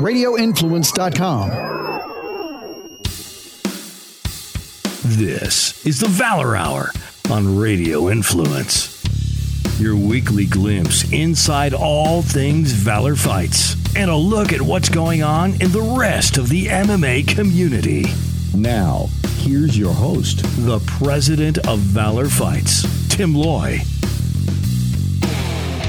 RadioInfluence.com. This is the Valor Hour on Radio Influence. Your weekly glimpse inside all things Valor fights and a look at what's going on in the rest of the MMA community. Now, here's your host, the president of Valor Fights, Tim Loy.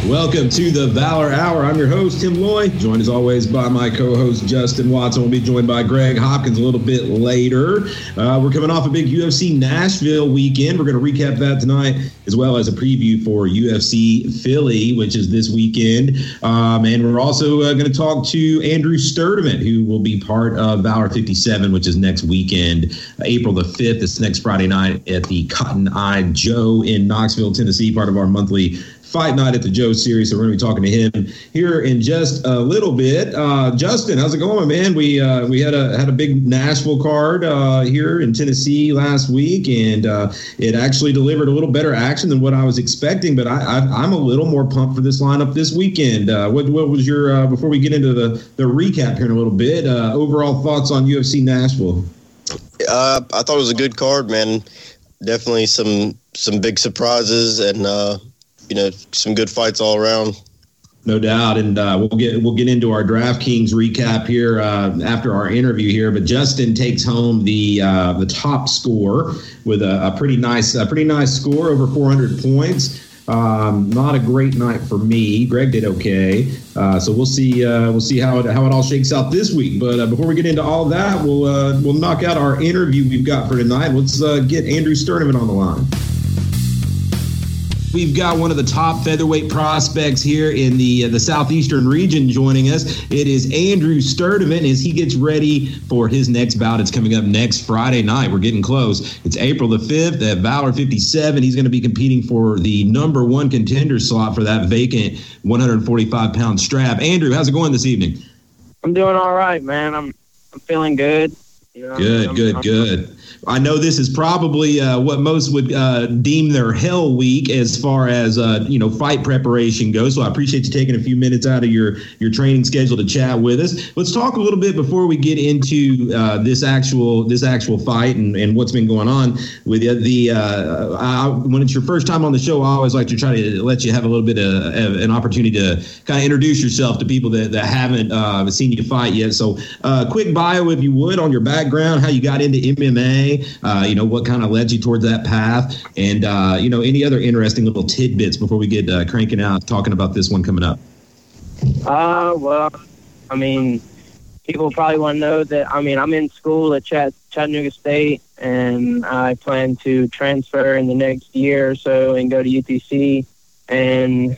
Welcome to the Valor Hour. I'm your host, Tim Loy, joined as always by my co host, Justin Watson. We'll be joined by Greg Hopkins a little bit later. Uh, we're coming off a big UFC Nashville weekend. We're going to recap that tonight, as well as a preview for UFC Philly, which is this weekend. Um, and we're also uh, going to talk to Andrew Sturdivant, who will be part of Valor 57, which is next weekend, April the 5th. It's next Friday night at the Cotton Eye Joe in Knoxville, Tennessee, part of our monthly fight night at the Joe Series. So we're going to be talking to him here in just a little bit. Uh, Justin, how's it going, man? We uh, we had a had a big Nashville card uh, here in Tennessee last week, and uh, it actually delivered a little better action than what I was expecting. But I, am a little more pumped for this lineup this weekend. Uh, what what was your uh, before we get into the the recap here in a little bit? overall thoughts on UFC Nashville? I thought it was a good card, man. Definitely some some big surprises and you know, some good fights all around. No doubt, and uh, we'll get we'll get into our DraftKings recap here uh, after our interview here. But Justin takes home the uh, the top score with a, a, pretty nice a pretty nice score over 400 points. Um, not a great night for me. Greg did okay, uh, so we'll see uh, we'll see how it how it all shakes out this week. But uh, before we get into all that, we'll we'll knock out our interview we've got for tonight. Let's get Andrew Sturdivant on the line. We've got one of the top featherweight prospects here in the uh, the southeastern region joining us. It is Andrew Sturdivant as he gets ready for his next bout. It's coming up next Friday night. We're getting close. It's April the 5th at Valor 57. He's going to be competing for the number one contender slot for that vacant 145 pound strap. Andrew, how's it going this evening? I'm doing all right, man. I'm I'm feeling good. You know, good, I'm, good, I'm, good. I know this is probably uh, what most would uh, deem their hell week as far as uh, you know fight preparation goes. So I appreciate you taking a few minutes out of your your training schedule to chat with us. Let's talk a little bit before we get into uh, this actual this actual fight and, and what's been going on with you. The uh, I, when it's your first time on the show, I always like to try to let you have a little bit of, of an opportunity to kind of introduce yourself to people that, that haven't uh, seen you fight yet. So quick bio, if you would, on your background, how you got into MMA uh, you know, what kind of led you towards that path, and uh, you know, any other interesting little tidbits before we get uh, cranking out talking about this one coming up. Uh, well, I mean, people probably want to know that. I mean, I'm in school at Chat- Chattanooga State, and I plan to transfer in the next year or so and go to UTC. And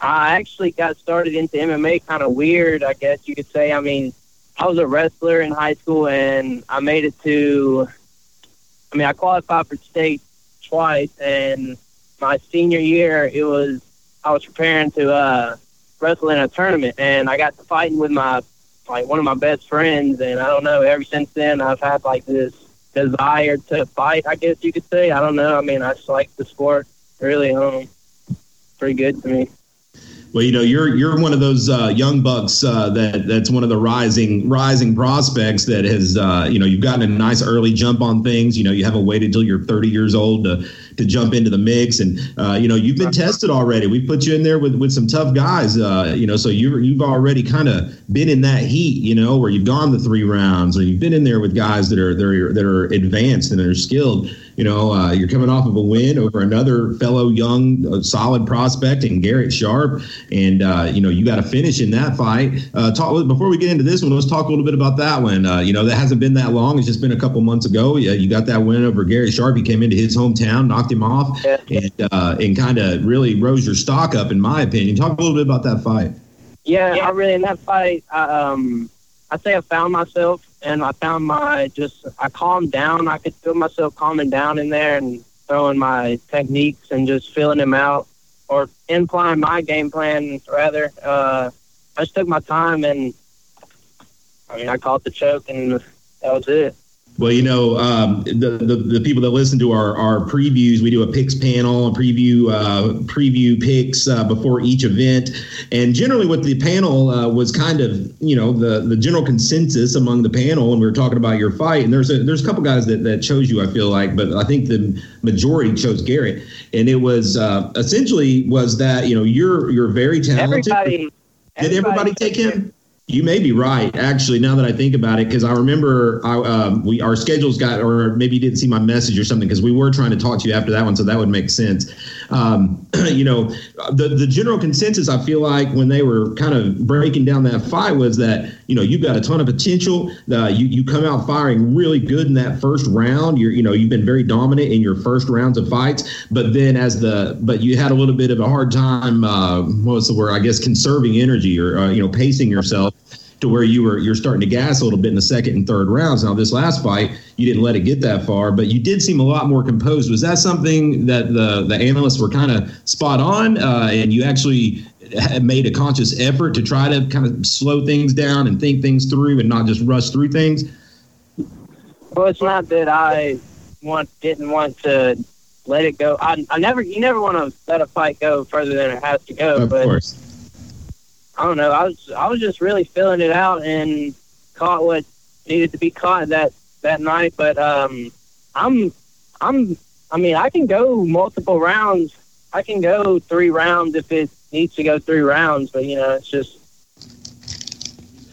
I actually got started into MMA kind of weird, I guess you could say. I mean, I was a wrestler in high school, and I made it to. I mean, I qualified for state twice, and my senior year, it was I was preparing to uh, wrestle in a tournament, and I got to fighting with my like one of my best friends, and I don't know. Ever since then, I've had like this desire to fight. I guess you could say. I don't know. I mean, I just like the sport. Really, um, pretty good to me. Well, you know, you're you're one of those uh, young bucks uh, that that's one of the rising rising prospects that has uh, you know you've gotten a nice early jump on things. You know, you haven't waited till you're 30 years old to to jump into the mix, and uh, you know you've been tested already. We put you in there with with some tough guys. Uh, you know, so you you've already kind of been in that heat. You know, where you've gone the three rounds, or you've been in there with guys that are that are, that are advanced and that are skilled. You know, uh, you're coming off of a win over another fellow young, uh, solid prospect and Garrett Sharp, and uh, you know you got to finish in that fight. Uh, talk before we get into this one. Let's talk a little bit about that one. Uh, you know, that hasn't been that long. It's just been a couple months ago. Yeah, you got that win over Garrett Sharp. He came into his hometown, knocked him off, yeah. and uh, and kind of really rose your stock up, in my opinion. Talk a little bit about that fight. Yeah, I really in that fight. I, um, I say I found myself and I found my just I calmed down. I could feel myself calming down in there and throwing my techniques and just filling them out or implying my game plan rather. Uh, I just took my time and I mean I caught the choke and that was it. Well, you know, um, the, the, the people that listen to our, our previews, we do a picks panel, a preview uh, preview picks uh, before each event, and generally, what the panel uh, was kind of, you know, the the general consensus among the panel, and we were talking about your fight, and there's a there's a couple guys that, that chose you, I feel like, but I think the majority chose Garrett, and it was uh, essentially was that you know you're you're very talented. Everybody, Did everybody take him? You may be right, actually. Now that I think about it, because I remember I, um, we our schedules got, or maybe you didn't see my message or something, because we were trying to talk to you after that one, so that would make sense. Um, you know, the the general consensus I feel like when they were kind of breaking down that fight was that you know you've got a ton of potential. Uh, you you come out firing really good in that first round. You're you know you've been very dominant in your first rounds of fights, but then as the but you had a little bit of a hard time. Uh, what was the word? I guess conserving energy or uh, you know pacing yourself to where you were you're starting to gas a little bit in the second and third rounds. Now this last fight, you didn't let it get that far, but you did seem a lot more composed. Was that something that the the analysts were kind of spot on, uh, and you actually made a conscious effort to try to kind of slow things down and think things through and not just rush through things? Well, it's not that I want didn't want to let it go. I, I never you never want to let a fight go further than it has to go. Of but course. I don't know. I was I was just really feeling it out and caught what needed to be caught that that night. But um, I'm I'm I mean I can go multiple rounds. I can go three rounds if it needs to go three rounds. But you know it's just.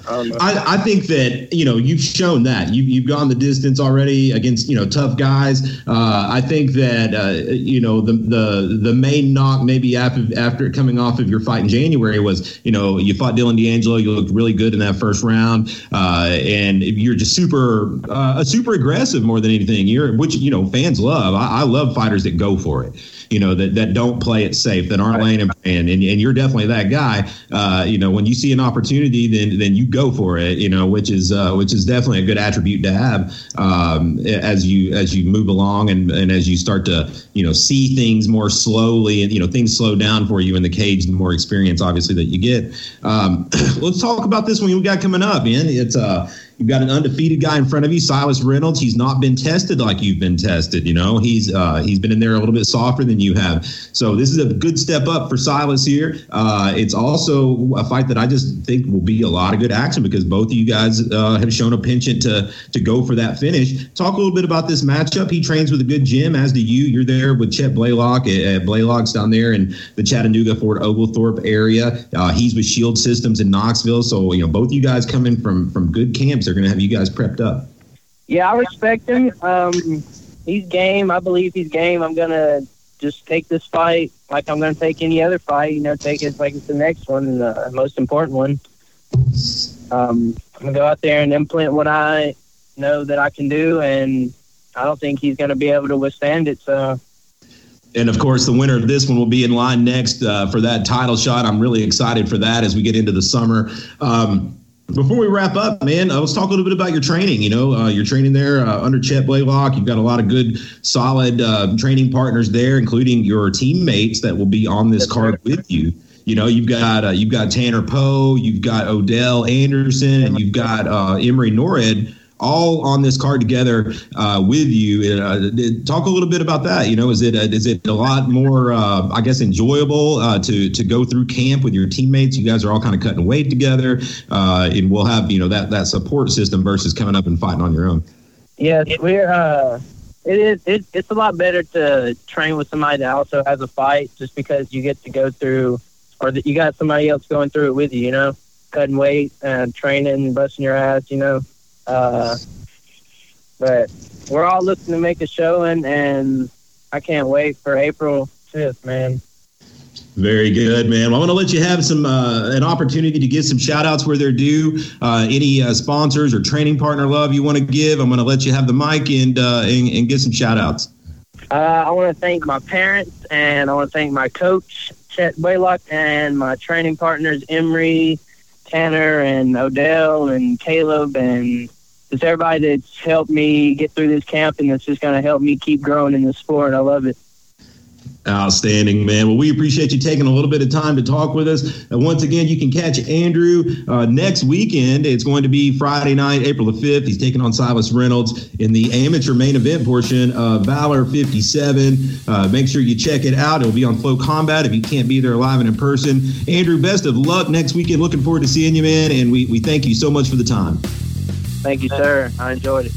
I. I, I think that you know you've shown that you you've gone the distance already against you know tough guys. Uh, I think that uh, you know the the the main knock maybe after after coming off of your fight in January was you know you fought Dylan D'Angelo. You looked really good in that first round, uh, and you're just super uh, super aggressive more than anything. You're which you know fans love. I, I love fighters that go for it you know, that, that don't play it safe, that aren't laying and praying. And, you're definitely that guy. Uh, you know, when you see an opportunity, then then you go for it. You know, which is uh, which is definitely a good attribute to have um, as you as you move along and and as you start to you know see things more slowly and you know things slow down for you in the cage. The more experience, obviously, that you get. Um, let's talk about this one we got coming up, man. It's uh You've got an undefeated guy in front of you, Silas Reynolds. He's not been tested like you've been tested. You know, he's uh, he's been in there a little bit softer than you have. So this is a good step up for Silas here. Uh, it's also a fight that I just think will be a lot of good action because both of you guys uh, have shown a penchant to to go for that finish. Talk a little bit about this matchup. He trains with a good gym, as do you. You're there with Chet Blaylock at, at Blaylock's down there in the Chattanooga Fort Oglethorpe area. Uh, he's with Shield Systems in Knoxville. So you know both of you guys coming from from good camps they're going to have you guys prepped up. Yeah, I respect him. Um, he's game. I believe he's game. I'm gonna just take this fight like I'm gonna take any other fight. You know, take it like it's the next one, the most important one. Um, I'm gonna go out there and implement what I know that I can do, and I don't think he's gonna be able to withstand it. So And of course, the winner of this one will be in line next uh, for that title shot. I'm really excited for that as we get into the summer. Um, before we wrap up, man, uh, let's talk a little bit about your training. You know, uh, you're training there uh, under Chet Blaylock. You've got a lot of good, solid uh, training partners there, including your teammates that will be on this card with you. You know, you've got uh, you've got Tanner Poe, you've got Odell Anderson, and you've got uh, Emery Norred all on this card together uh, with you. Uh, talk a little bit about that. You know, is it a, is it a lot more, uh, I guess, enjoyable uh, to to go through camp with your teammates? You guys are all kind of cutting weight together, uh, and we'll have you know that that support system versus coming up and fighting on your own. Yes, we're. Uh, it is. It, it's a lot better to train with somebody that also has a fight, just because you get to go through, or that you got somebody else going through it with you. You know, cutting weight, and training, busting your ass. You know, uh, but we're all looking to make a showing, and I can't wait for April fifth, man. Very good, man. Well, I'm going to let you have some uh, an opportunity to get some shout outs where they're due. Uh, any uh, sponsors or training partner love you want to give, I'm going to let you have the mic and, uh, and, and get some shout outs. Uh, I want to thank my parents, and I want to thank my coach, Chet Blaylock, and my training partners, Emery, Tanner, and Odell, and Caleb, and just everybody that's helped me get through this camp, and that's just going to help me keep growing in the sport. I love it. Outstanding, man. Well, we appreciate you taking a little bit of time to talk with us. Uh, once again, you can catch Andrew uh, next weekend. It's going to be Friday night, April the 5th. He's taking on Silas Reynolds in the amateur main event portion of Valor 57. Uh, make sure you check it out. It'll be on FloCombat if you can't be there live and in person. Andrew, best of luck next weekend. Looking forward to seeing you, man. And we, we thank you so much for the time. Thank you, sir. I enjoyed it.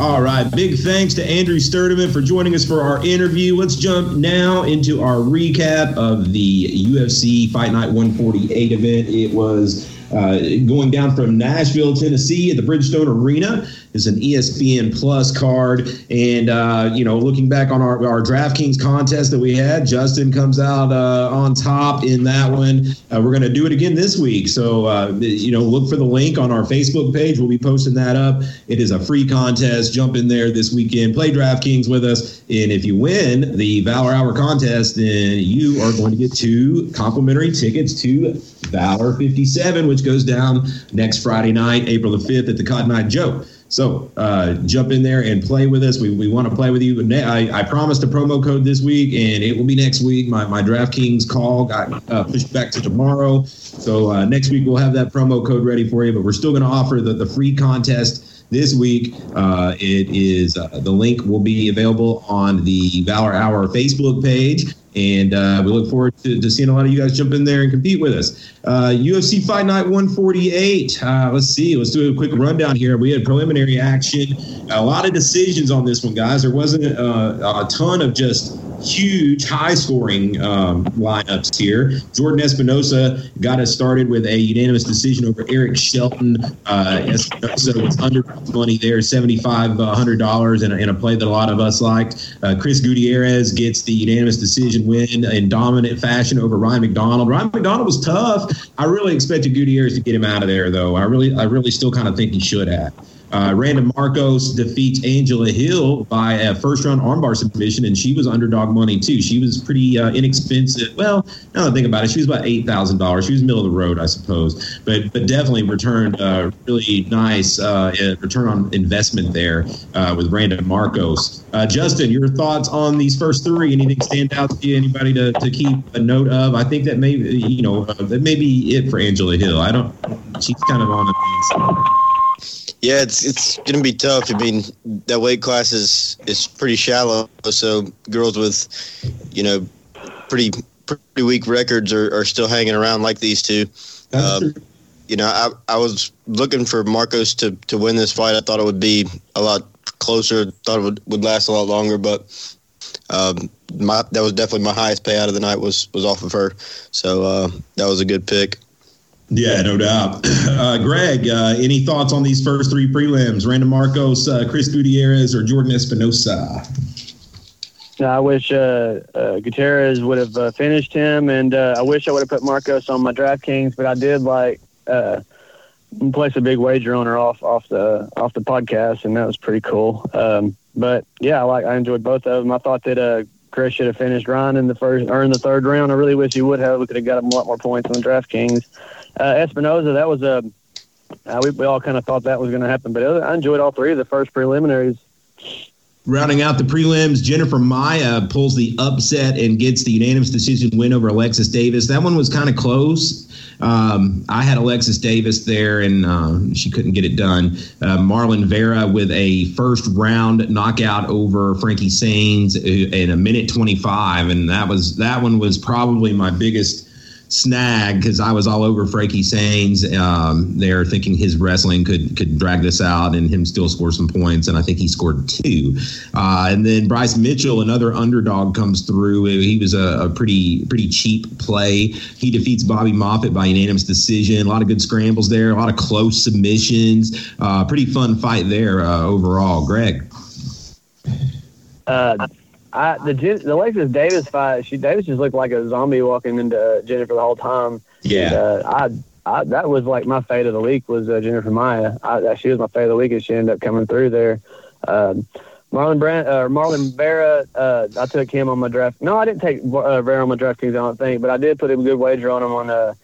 All right. Big thanks to Andrew Sturdivant for joining us for our interview. Let's jump now into our recap of the UFC Fight Night 148 event. It was uh, going down from Nashville, Tennessee at the Bridgestone Arena is an ESPN Plus card. And, uh, you know, looking back on our, our DraftKings contest that we had, Justin comes out uh, on top in that one. Uh, we're going to do it again this week. So, uh, you know, look for the link on our Facebook page. We'll be posting that up. It is a free contest. Jump in there this weekend, play DraftKings with us. And if you win the Valor Hour contest, then you are going to get two complimentary tickets to Valor 57, which goes down next Friday night, April the 5th at the Cotton Eye Joe. So uh, jump in there and play with us. We, we want to play with you. I, I promised a promo code this week, and it will be next week. My, my DraftKings call got uh, pushed back to tomorrow. So uh, next week we'll have that promo code ready for you. But we're still going to offer the, the free contest this week. Uh, it is uh, the link will be available on the Valor Hour Facebook page. And uh, we look forward to, to, seeing a lot of you guys jump in there and compete with us. Uh, UFC Fight Night 148. Uh, let's see. Let's do a quick rundown here. We had preliminary action. A lot of decisions on this one, guys. There wasn't uh, a ton of just huge, high scoring um, lineups here. Jordan Espinosa got us started with a unanimous decision over Eric Shelton. Uh, Espinosa was under money there, $7,500 in, in a play that a lot of us liked. Uh, Chris Gutierrez gets the unanimous decision win in dominant fashion over Ryan MacDonald. Ryan MacDonald was tough. I really expected Gutierrez to get him out of there, though. I really, I really still kind of think he should have. Uh, Randa Markos defeats Angela Hill by a first round armbar submission, and she was underdog money too. She was pretty uh, inexpensive. Well, now that I think about it, she was about eight thousand dollars. She was middle of the road, I suppose, but but definitely returned uh, really nice uh, return on investment there uh, with Randa Markos. Uh, Justin, your thoughts on these first three? Anything stand out to you? Anybody to, to keep a note of? I think that may you know that may be it for Angela Hill. I don't. She's kind of on the. Yeah, it's it's gonna be tough. I mean, that weight class is is pretty shallow, so girls with, you know, pretty pretty weak records are, are still hanging around like these two. Um, you know, I I was looking for Markos to to win this fight. I thought it would be a lot closer. Thought it would, would last a lot longer, but um, my that was definitely my highest payout of the night was was off of her. So uh, that was a good pick. Yeah, no doubt. Uh, Greg, uh, any thoughts on these first three prelims? Randa Markos, uh, Chris Gutierrez, or Jordan Espinosa? I wish uh, uh, Gutierrez would have uh, finished him, and I wish I would have put Markos on my DraftKings, but I did like place a big wager on her off off the off the podcast, and that was pretty cool. Um, but yeah, I like I enjoyed both of them. I thought that Chris should have finished Ryan in the first or in the third round. I really wish he would have. We could have got him a lot more points on DraftKings uh, Espinosa, that was a uh, we, we all kind of thought that was going to happen, but I enjoyed all three of the first preliminaries. Rounding out the prelims, Jennifer Maia pulls the upset and gets the unanimous decision win over Alexis Davis. That one was kind of close. Um, I had Alexis Davis there, and uh, she couldn't get it done. Uh, Marlon Vera with a first round knockout over Frankie Saenz in a minute 25, and that was that one was probably my biggest snag because I was all over Frankie Saenz um, there, thinking his wrestling could could drag this out and him still score some points, and I think he scored two. Uh, and then Bryce Mitchell, another underdog, comes through. He was a, a, pretty pretty cheap play. He defeats Bobby Moffett by unanimous decision. A lot of good scrambles there, a lot of close submissions. Uh, pretty fun fight there uh, overall. Greg. Uh, I the the Alexis Davis fight, she Davis just looked like a zombie walking into Jennifer the whole time. Yeah, and, uh, I, I that was like my fate of the week was uh, Jennifer Maia. I, she was my fate of the week, and she ended up coming through there. Um, Marlon Brand, uh, Marlon Vera, uh, I took him on my draft. No, I didn't take uh, Vera on my draft teams, I don't think, but I did put a good wager on him on uh,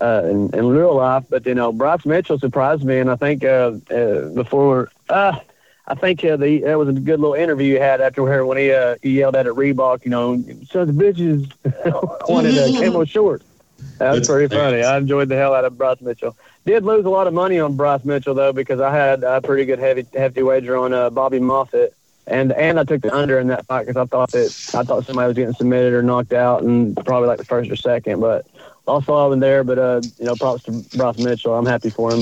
uh, in, in real life. But you know, Bryce Mitchell surprised me, and I think uh, uh, before uh, I think uh, the that was a good little interview you had after her when he uh, he yelled at a Reebok, you know, sons of bitches wanted a camo short. That was That's pretty funny. I enjoyed the hell out of Bryce Mitchell. Did lose a lot of money on Bryce Mitchell though because I had a pretty good heavy hefty wager on uh, Bobby Moffett, and and I took the under in that fight because I thought that I thought somebody was getting submitted or knocked out, and probably like the first or second, but. Lost all of them there, but uh, you know, props to Bryce Mitchell. I'm happy for him.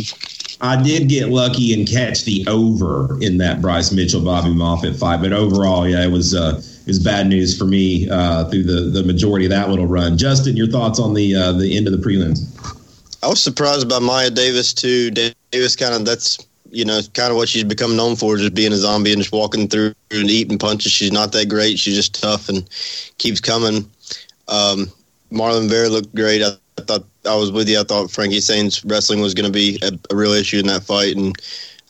I did get lucky and catch the over in that Bryce Mitchell Bobby Moffett fight, but overall, yeah, it was uh, it was bad news for me uh, through the, the majority of that little run. Justin, your thoughts on the uh, the end of the prelims? I was surprised by Maia Davis too. Davis kind of that's you know kind of what she's become known for, just being a zombie and just walking through and eating punches. She's not that great. She's just tough and keeps coming. Um, Marlon Vera looked great. I, thought I was with you. I thought Frankie Saenz wrestling was going to be a, a real issue in that fight, and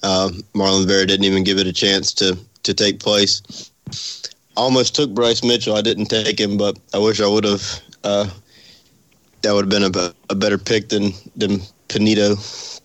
uh, Marlon Vera didn't even give it a chance to to take place. I almost took Bryce Mitchell. I didn't take him, but I wish I would have. Uh, that would have been a, a better pick than than Panito.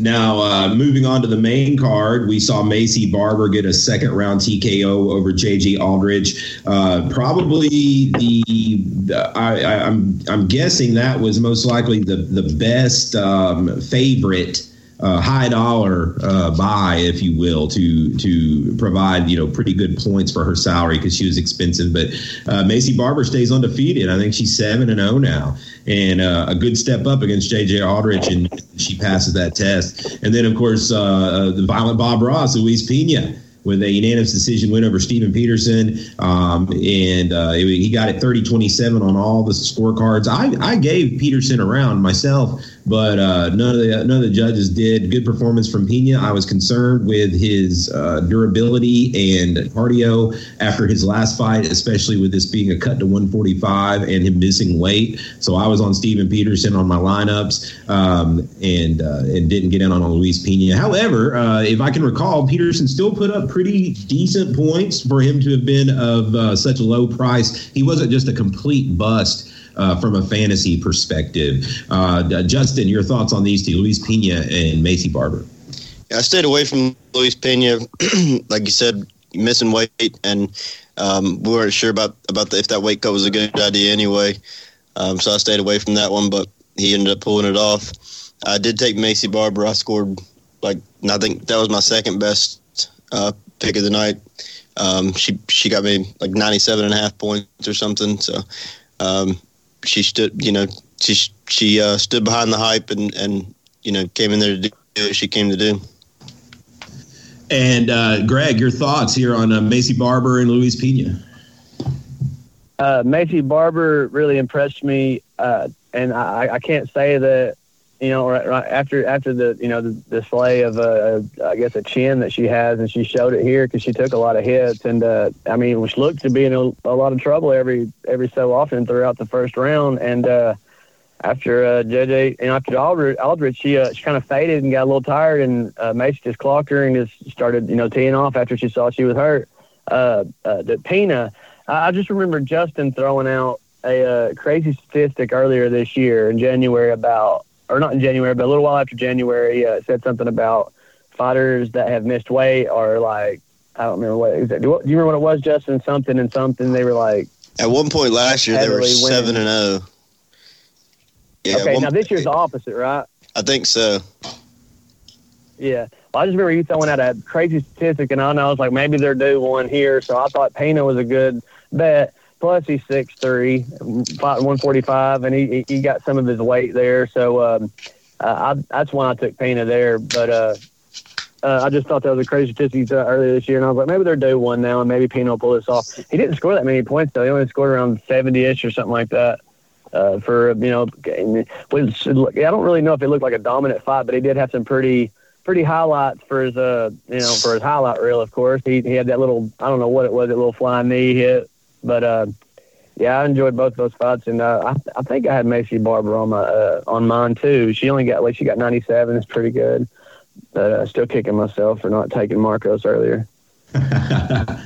Now, uh, moving on to the main card, we saw Maycee Barber get a second round TKO over JJ Aldrich. Uh, probably the, the I, I, I'm I'm guessing that was most likely the the best um, favorite. Uh, high dollar uh, buy, if you will, to to provide you know pretty good points for her salary because she was expensive. But uh, Maycee Barber stays undefeated. I think she's seven and zero now, and uh, a good step up against JJ Aldrich, and she passes that test. And then of course uh, the violent Bob Ross, Luis Pena. With a unanimous decision win over Steven Peterson, um, and uh, he got it 30-27 on all the scorecards. I, I gave Peterson around myself, but uh, none of the none of the judges did. Good performance from Pena. I was concerned with his uh, durability and cardio after his last fight, especially with this being a cut to 145 and him missing weight. So I was on Steven Peterson on my lineups um, and uh, and didn't get in on Luis Pena. However, uh, if I can recall, Peterson still put up pretty decent points for him to have been of uh, such a low price. He wasn't just a complete bust uh, from a fantasy perspective. Uh, Justin, your thoughts on these two, Luis Pena and Maycee Barber? Yeah, I stayed away from Luis Pena, like you said, missing weight, and um, we weren't sure about about the, if that weight cut was a good idea anyway. Um, so I stayed away from that one, but he ended up pulling it off. I did take Maycee Barber. I scored like I think that was my second best uh, pick of the night. Um, she she got me like 97 and a half points or something. So um, she stood, you know, she she uh, stood behind the hype and and you know came in there to do what she came to do. And uh, Greg, your thoughts here on uh, Maycee Barber and Luis Pena? Uh, Maycee Barber really impressed me, uh, and I, I can't say that you know right, after after the you know the display of a, a I guess a chin that she has, and she showed it here because she took a lot of hits, and uh, I mean, which looked to be in a, a lot of trouble every every so often throughout the first round, and uh, after uh, JJ and after Aldrich, Aldrich she uh, she kind of faded and got a little tired, and uh, Maycee just clocked her and just started you know teeing off after she saw she was hurt. Uh, uh, the Pena. I I just remember Justin throwing out a uh, crazy statistic earlier this year in January about, or not in January, but a little while after January, uh, said something about fighters that have missed weight or like, I don't remember what exactly. Do you remember what it was, Justin? Something and something. They were like, At one point last year, they were winning. seven and zero. Yeah, okay, one- now this year's the opposite, right? I think so. Yeah. Well, I just remember you throwing out a crazy statistic, and I know I was like, maybe they're due one here. So I thought Pena was a good bet. Plus, he's 6'3", fighting 145, and he he got some of his weight there. So um, uh, I, that's why I took Pena there. But uh, uh, I just thought that was a crazy statistic earlier this year, and I was like, maybe they're due one now, and maybe Pena will pull this off. He didn't score that many points, though. He only scored around 70-ish or something like that. Uh, for you know, I don't really know if it looked like a dominant fight, but he did have some pretty pretty highlights for his uh you know for his highlight reel. Of course, he he had that little I don't know what it was, that little flying knee hit, but uh yeah, I enjoyed both those fights, and uh, I I think I had Maycee Barber on my uh, on mine too. She only got like she got 97. It's pretty good, but uh, still kicking myself for not taking Markos earlier.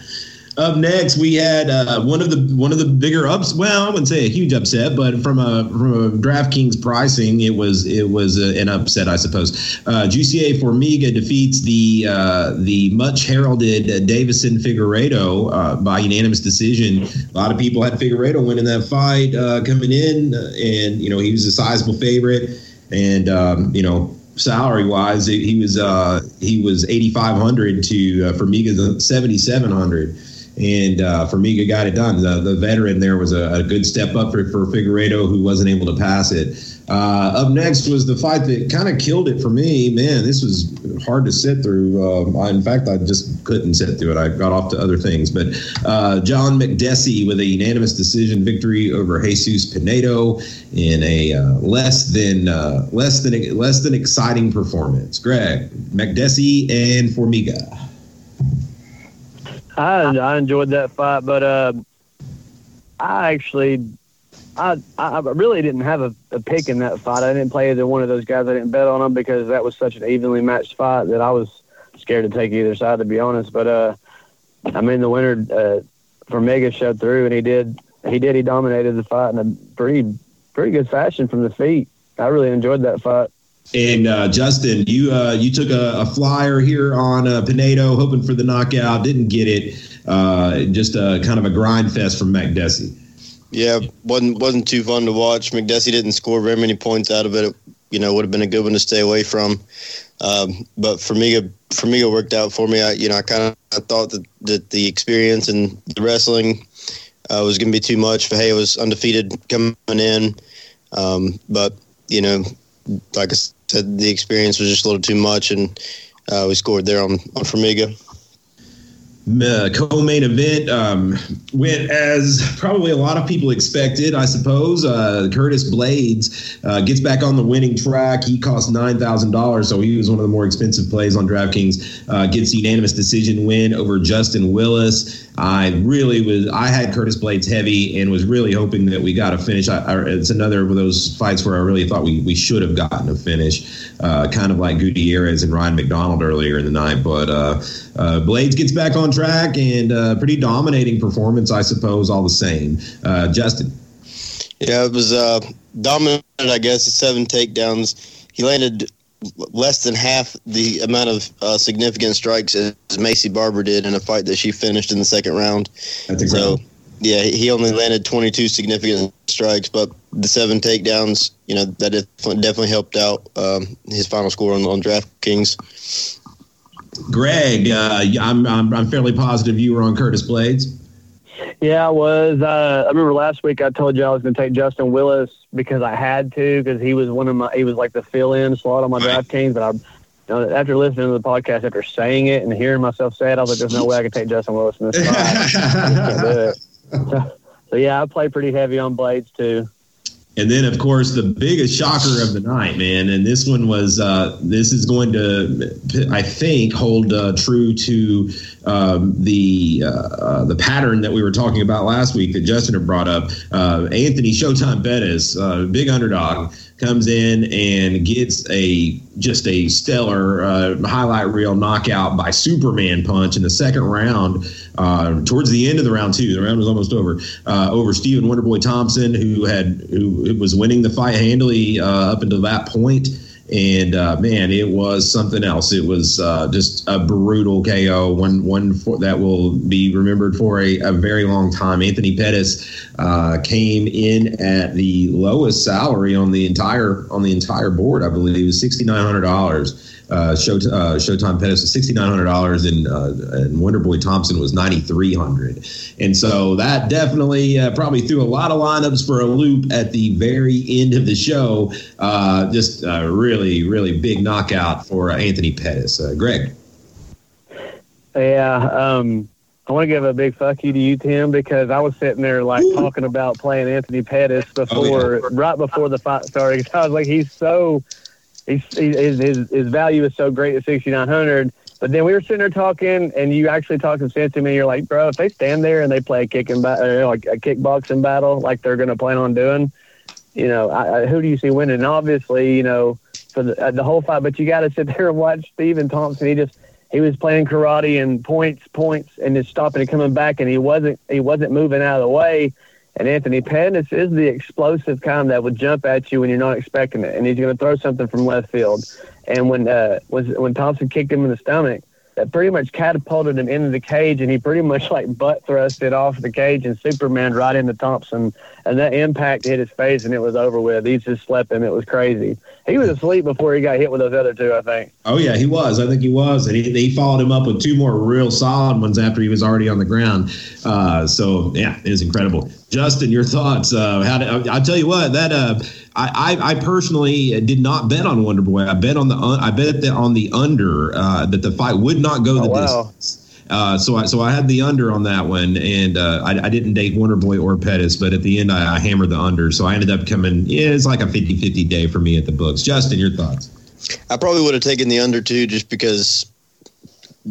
Up next, we had uh, one of the one of the bigger ups. Well, I wouldn't say a huge upset, but from a from a DraftKings pricing, it was it was a, an upset, I suppose. Uh, Jussier Formiga defeats the uh, the much heralded Deiveson Figueiredo uh, by unanimous decision. A lot of people had Figueiredo winning that fight uh, coming in, and you know he was a sizable favorite, and um, you know salary wise, he was uh, he was eighty five hundred to uh, Formiga's seventy seven hundred and uh, Formiga got it done. The, the veteran there was a, a, good step up for, for Figueiredo, who wasn't able to pass it. Uh, up next was the fight that kind of killed it for me. Man, this was hard to sit through. Uh, I, in fact, I just couldn't sit through it. I got off to other things. But uh, John Makdessi with a unanimous decision victory over Jesus Pinedo in a uh, less than uh, less than less than exciting performance. Greg Makdessi and Formiga. I I enjoyed that fight, but uh, I actually I I really didn't have a, a, pick in that fight. I didn't play either one of those guys. I didn't bet on them because that was such an evenly matched fight that I was scared to take either side, to be honest. But uh, I mean, the winner uh, Formiga showed through, and he did. He did. He dominated the fight in a pretty pretty good fashion from the feet. I really enjoyed that fight. And uh, Justin, you uh, you took a, a, flyer here on uh, Pinedo, hoping for the knockout, didn't get it. Uh, just a kind of a grind fest from Makdessi. Yeah, wasn't wasn't too fun to watch. Makdessi didn't score very many points out of it. it you know, would have been a good one to stay away from. Um, but me, it worked out for me. I, you know, I kind of thought that, that the experience and the wrestling uh, was going to be too much. Fahey was undefeated coming in, um, but you know, like I said, the experience was just a little too much, and uh, we scored there on on Formiga. Uh, co-main event um, went as probably a lot of people expected, I suppose. Uh, Curtis Blaydes uh, gets back on the winning track. He cost nine thousand dollars, so he was one of the more expensive plays on DraftKings. Uh, gets unanimous decision win over Justin Willis. I really was. I had Curtis Blaydes heavy and was really hoping that we got a finish. I, I, it's another of those fights where I really thought we, we should have gotten a finish, uh, kind of like Gutierrez and Ryan MacDonald earlier in the night. But uh, uh, Blaydes gets back on track and uh, pretty dominating performance, I suppose, all the same. Uh, Justin. Yeah, it was uh, dominant, I guess, seven takedowns. He landed less than half the amount of uh, significant strikes as Maycee Barber did in a fight that she finished in the second round. So, yeah, he only landed 22 significant strikes, but the seven takedowns, you know, that definitely helped out um, his final score on, on DraftKings. Greg, uh, I'm, I'm, I'm fairly positive you were on Curtis Blaydes. Yeah, I was. Uh, I remember last week I told you I was going to take Justin Willis because I had to because he was one of my he was like the fill-in slot on my draft team. But I, you know, after listening to the podcast, after saying it and hearing myself say it, I was like, "There's no way I can take Justin Willis in this spot. can't do it." So, so yeah, I play pretty heavy on Blaydes too. And then, of course, the biggest shocker of the night, man. And this one was uh, this is going to, I think, hold uh, true to um, the uh, uh the pattern that we were talking about last week that Justin had brought up. Uh, Anthony Showtime Pettis, uh, big underdog, comes in and gets a just a stellar uh, highlight reel knockout by Superman punch in the second round. Uh, towards the end of the round two, the round was almost over. Uh, over Stephen Wonderboy Thompson, who had who was winning the fight handily uh, up until that point and uh, man, it was something else. It was uh, just a brutal KO, one one for, that will be remembered for a, a very long time. Anthony Pettis uh, came in at the lowest salary on the entire on the entire board. I believe it was sixty nine hundred dollars uh, Show, uh, Showtime Pettis was sixty nine hundred dollars, and uh, and Wonderboy Thompson was ninety three hundred, and so that definitely uh, probably threw a lot of lineups for a loop at the very end of the show. Uh, just a really really big knockout for uh, Anthony Pettis. Uh, Greg. Yeah, um, I want to give a big fuck you to you, Tim, because I was sitting there like Ooh. talking about playing Anthony Pettis before, oh, yeah. right before the fight started. I was like, he's so he's, his, his his value is so great at 6900 but then we were sitting there talking and you actually talking sense to me you're like bro if they stand there and they play a kicking ba- like a kickboxing battle like they're going to plan on doing you know I, I, who do you see winning and obviously you know for the, uh, the whole fight but you got to sit there and watch Stephen Thompson he just he was playing karate and points, points, and just stopping and coming back, and he wasn't he wasn't moving out of the way. And Anthony Pettis is the explosive kind that would jump at you when you're not expecting it, and he's going to throw something from left field. And when uh, was when Thompson kicked him in the stomach, that pretty much catapulted him into the cage, and he pretty much like butt thrust it off the cage and Superman right into Thompson, and that impact hit his face, and it was over with. He just slept him. It was crazy. He was asleep before he got hit with those other two, I think. Oh yeah, he was. I think he was, and he, he followed him up with two more real solid ones after he was already on the ground. Uh, so yeah, it was incredible. Justin, your thoughts? Uh, how did, I'll tell you what that. Uh, I, I, personally did not bet on Wonder Boy. I bet on the I bet on the under uh, that the fight would not go the oh, wow. distance. Uh, so I so I had the under on that one, and uh, I, I, didn't date Wonder Boy or Pettis, but at the end I, I, hammered the under. So I ended up coming. Yeah, it's like a 50-50 day for me at the books. Justin, your thoughts? I probably would have taken the under too, just because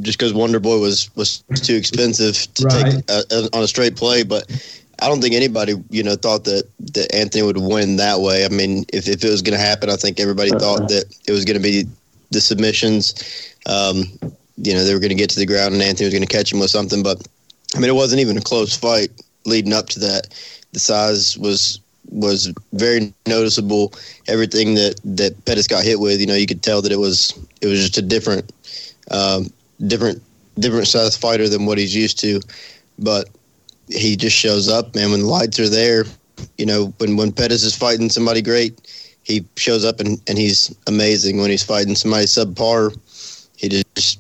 just because Wonder Boy was was too expensive to right. take a, a, on a straight play, but I don't think anybody, you know, thought that, that Anthony would win that way. I mean, if, if it was going to happen, I think everybody thought that it was going to be the submissions. Um, you know, they were going to get to the ground and Anthony was going to catch him with something. But I mean, it wasn't even a close fight leading up to that. The size was was very noticeable. Everything that that Pettis got hit with, you know, you could tell that it was it was just a different, um, different, different size fighter than what he's used to. But he just shows up, man. When the lights are there, you know, when when Pettis is fighting somebody great, he shows up and, and he's amazing. When he's fighting somebody subpar, he just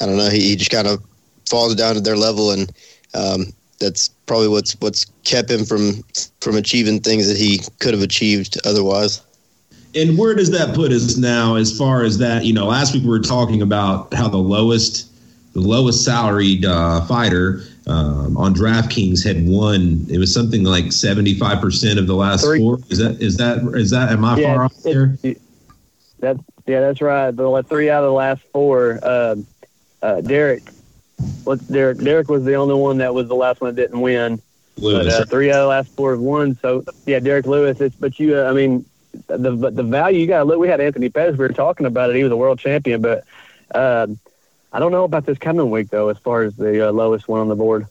I don't know. He, he just kind of falls down to their level, and um, that's probably what's what's kept him from from achieving things that he could have achieved otherwise. And where does that put us now, as far as that? You know, last week we were talking about how the lowest the lowest salaried uh, fighter um, on DraftKings had won. It was something like seventy five percent of the last Three. four. Is that is that is that am I yeah, far off there? That's yeah, that's right. The three out of the last four. Uh, uh, Derrick, what Derrick? Derrick was the only one that was the last one that didn't win. Lewis. But uh, three out of the last four have won. So yeah, Derrick Lewis. It's but you. Uh, I mean, the but the value you got to look. We had Anthony Pettis. We were talking about it. He was a world champion, but. Uh, I don't know about this coming week though, as far as the uh, lowest one on the board.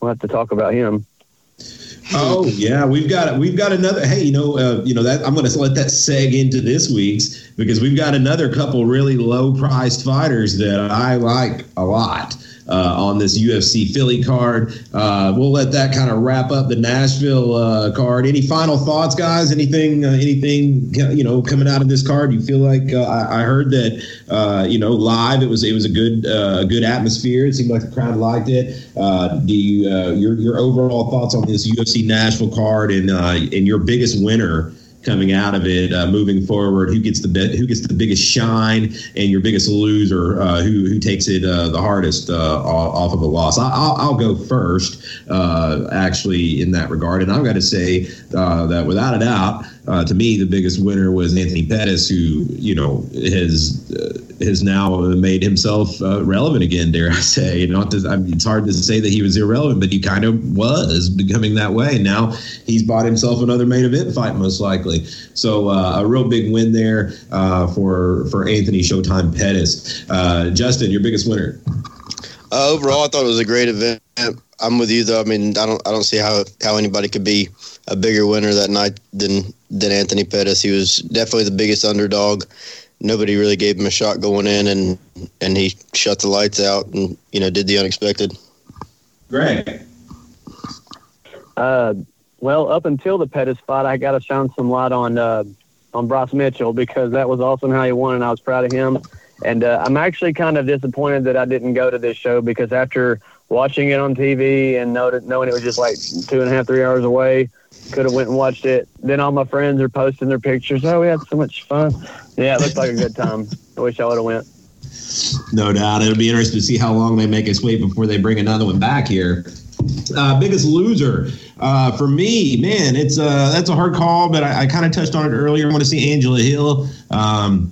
We'll have to talk about him. Oh yeah, we've got we've got another. Hey, you know, uh, you know that I'm going to let that seg into this week's because we've got another couple really low priced fighters that I like a lot uh, on this UFC Philly card. Uh, we'll let that kind of wrap up the Nashville uh, card. Any final thoughts, guys? Anything, uh, anything you know coming out of this card? You feel like uh, I, I, heard that uh, you know live it was it was a good a good atmosphere. It seemed like the crowd liked it. do you your your overall thoughts on this UFC Nashville card and and your biggest winner? Coming out of it uh, moving forward who gets the who gets the biggest shine and your biggest loser uh, who who takes it uh, the hardest uh, off of a loss. I, will I'll go first uh, actually in that regard and I've got to say uh, that without a doubt to me the biggest winner was Anthony Pettis who you know has has now made himself relevant again dare I say not to, I mean, it's hard to say that he was irrelevant but he kind of was becoming that way now he's bought himself another main event fight most likely so uh, a real big win there uh, for for Anthony Showtime Pettis. Uh, Justin, your biggest winner. Uh, overall, I thought it was a great event. I'm with you though. I mean, I don't I don't see how how anybody could be a bigger winner that night than than Anthony Pettis. He was definitely the biggest underdog. Nobody really gave him a shot going in, and and he shut the lights out and you know did the unexpected. Greg. Uh, well, up until the Pettis fight, I got to shine some light on uh, on Bryce Mitchell because that was awesome how he won, and I was proud of him. And uh, I'm actually kind of disappointed that I didn't go to this show because after watching it on TV and knowing it was just like two and a half, three hours away, could have went and watched it. Then all my friends are posting their pictures. Oh, we had so much fun. Yeah, it looked like a good time. I wish I would have went. No doubt. It'll be interesting to see how long they make us wait before they bring another one back here. Uh, biggest loser uh, for me, man, it's uh, that's a hard call, but I, I kind of touched on it earlier. I want to see Angela Hill. Um,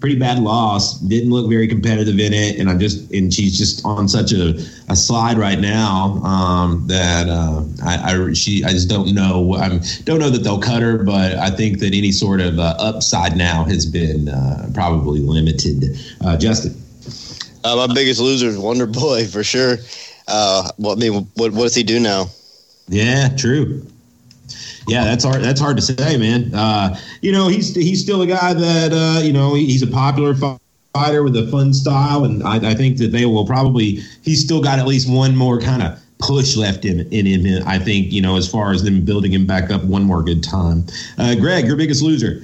pretty bad loss. Didn't look very competitive in it, and I just and she's just on such a, a slide right now um, that uh, I, I, she I just don't know. I don't know that they'll cut her, but I think that any sort of uh, upside now has been uh, probably limited. Uh, Justin. Uh, my biggest loser is Wonder Boy for sure. Uh, well, I mean, what what does he do now? Yeah, true. Yeah, that's hard. That's hard to say, man. Uh, you know, he's he's still a guy that uh, you know he's a popular fighter with a fun style, and I, I think that they will probably. He's still got at least one more kind of push left in in him. I think you know as far as them building him back up one more good time. Uh, Greg, your biggest loser.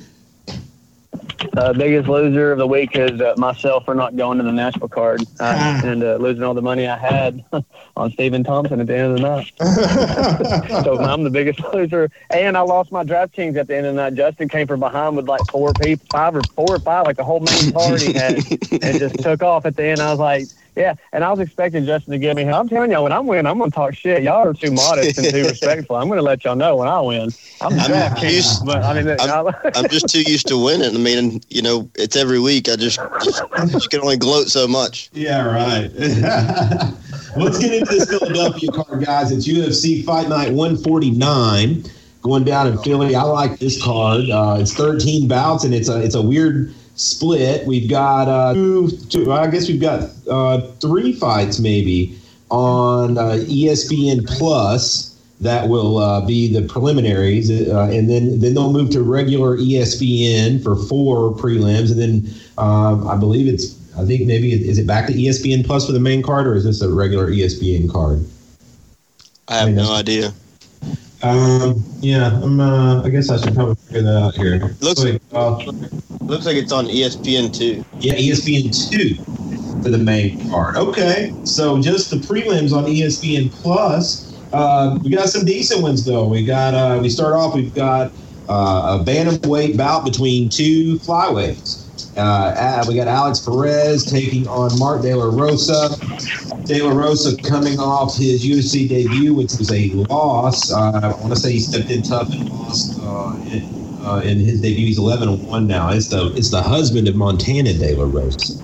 Uh, biggest loser of the week is uh, myself for not going to the national card uh, and uh, losing all the money I had on Stephen Thompson at the end of the night. so I'm the biggest loser, and I lost my DraftKings at the end of the night. Justin came from behind with like four people, five or four or five, like the whole main party had, and just took off at the end. I was like yeah, and I was expecting Justin to give me. I'm telling y'all, when I'm winning, I'm gonna talk shit. Y'all are too modest and too respectful. I'm gonna let y'all know when I win. I'm, I'm used, but I mean, I'm, I'm, just too used to winning. I mean, you know, it's every week. I just, just, just can only gloat so much. Yeah, right. Let's get into this Philadelphia card, guys. It's UFC Fight Night 149 going down in Philly. I like this card. Uh, it's 13 bouts, and it's a it's a weird split. We've got uh, two, two, I guess we've got uh, three fights maybe on uh, ESPN Plus that will uh, be the preliminaries, uh, and then then they'll move to regular ESPN for four prelims, and then um, I believe it's I think maybe is it back to ESPN Plus for the main card, or is this a regular ESPN card? I have I mean, no idea. Um, yeah, I'm, uh, I guess I should probably figure that out here. Looks like, uh, looks like it's on ESPN two. Yeah, ESPN two for the main part. Okay, so just the prelims on ESPN Plus. Uh, we got some decent ones though. We got uh, we start off. We've got uh, a bantamweight bout between two flyweights. Uh, we got Alex Perez taking on Mark De La Rosa. De La Rosa coming off his UFC debut, which was a loss. Uh, I want to say he stepped in tough and lost uh, in, uh, in, his debut. He's 11 1 now. It's the it's the husband of Montana De La Rosa.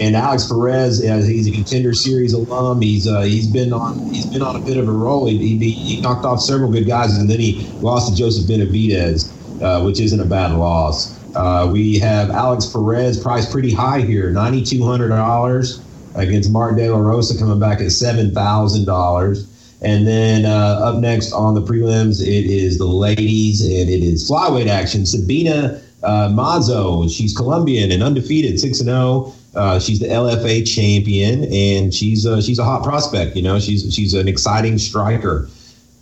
And Alex Perez, uh, he's a contender series alum. He's uh, he's been on he's been on a bit of a roll. He, he, he knocked off several good guys, and then he lost to Joseph Benavidez, which isn't a bad loss. Uh, we have Alex Perez priced pretty high here, $9,200 against Mark De La Rosa coming back at $7,000. And then uh, up next on the prelims, it is the ladies and it is flyweight action. Sabina uh, Mazo, she's Colombian and undefeated, 6 and 0. Uh, she's the LFA champion and she's uh, she's a hot prospect. You know, she's she's an exciting striker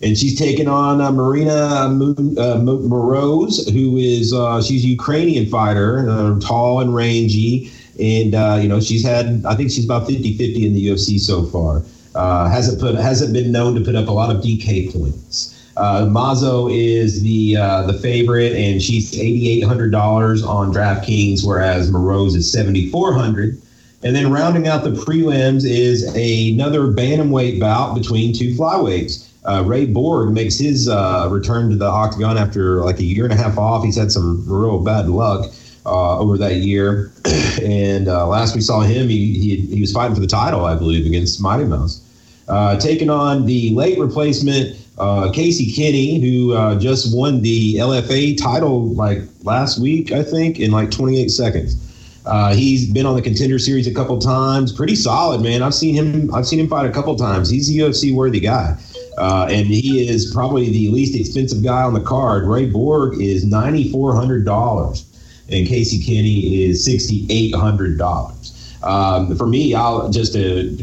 and she's taken on uh, Maryna uh, Moroz, who is uh, she's a Ukrainian fighter, uh, tall and rangy, and uh, you know she's had I think she's about 50-50 in the UFC so far. Uh, hasn't put hasn't been known to put up a lot of DK points. Mazo is the the favorite, and she's eighty eight hundred dollars on DraftKings, whereas Moroz is seventy four hundred. And then rounding out the prelims is another bantamweight bout between two flyweights. Uh, Ray Borg makes his uh, return to the octagon after like a year and a half off. He's had some real bad luck uh, over that year, and uh, last we saw him, he, he, he was fighting for the title, I believe, against Mighty Mouse. Uh, taking on the late replacement uh, Casey Kenney, who just won the LFA title like last week, I think, in like 28 seconds. Uh, he's been on the contender series a couple times. Pretty solid, man. I've seen him. I've seen him fight a couple times. He's a UFC worthy guy. Uh, and he is probably the least expensive guy on the card. Ray Borg is ninety four hundred dollars, and Casey Kenney is sixty eight hundred dollars. Um, for me, I'll just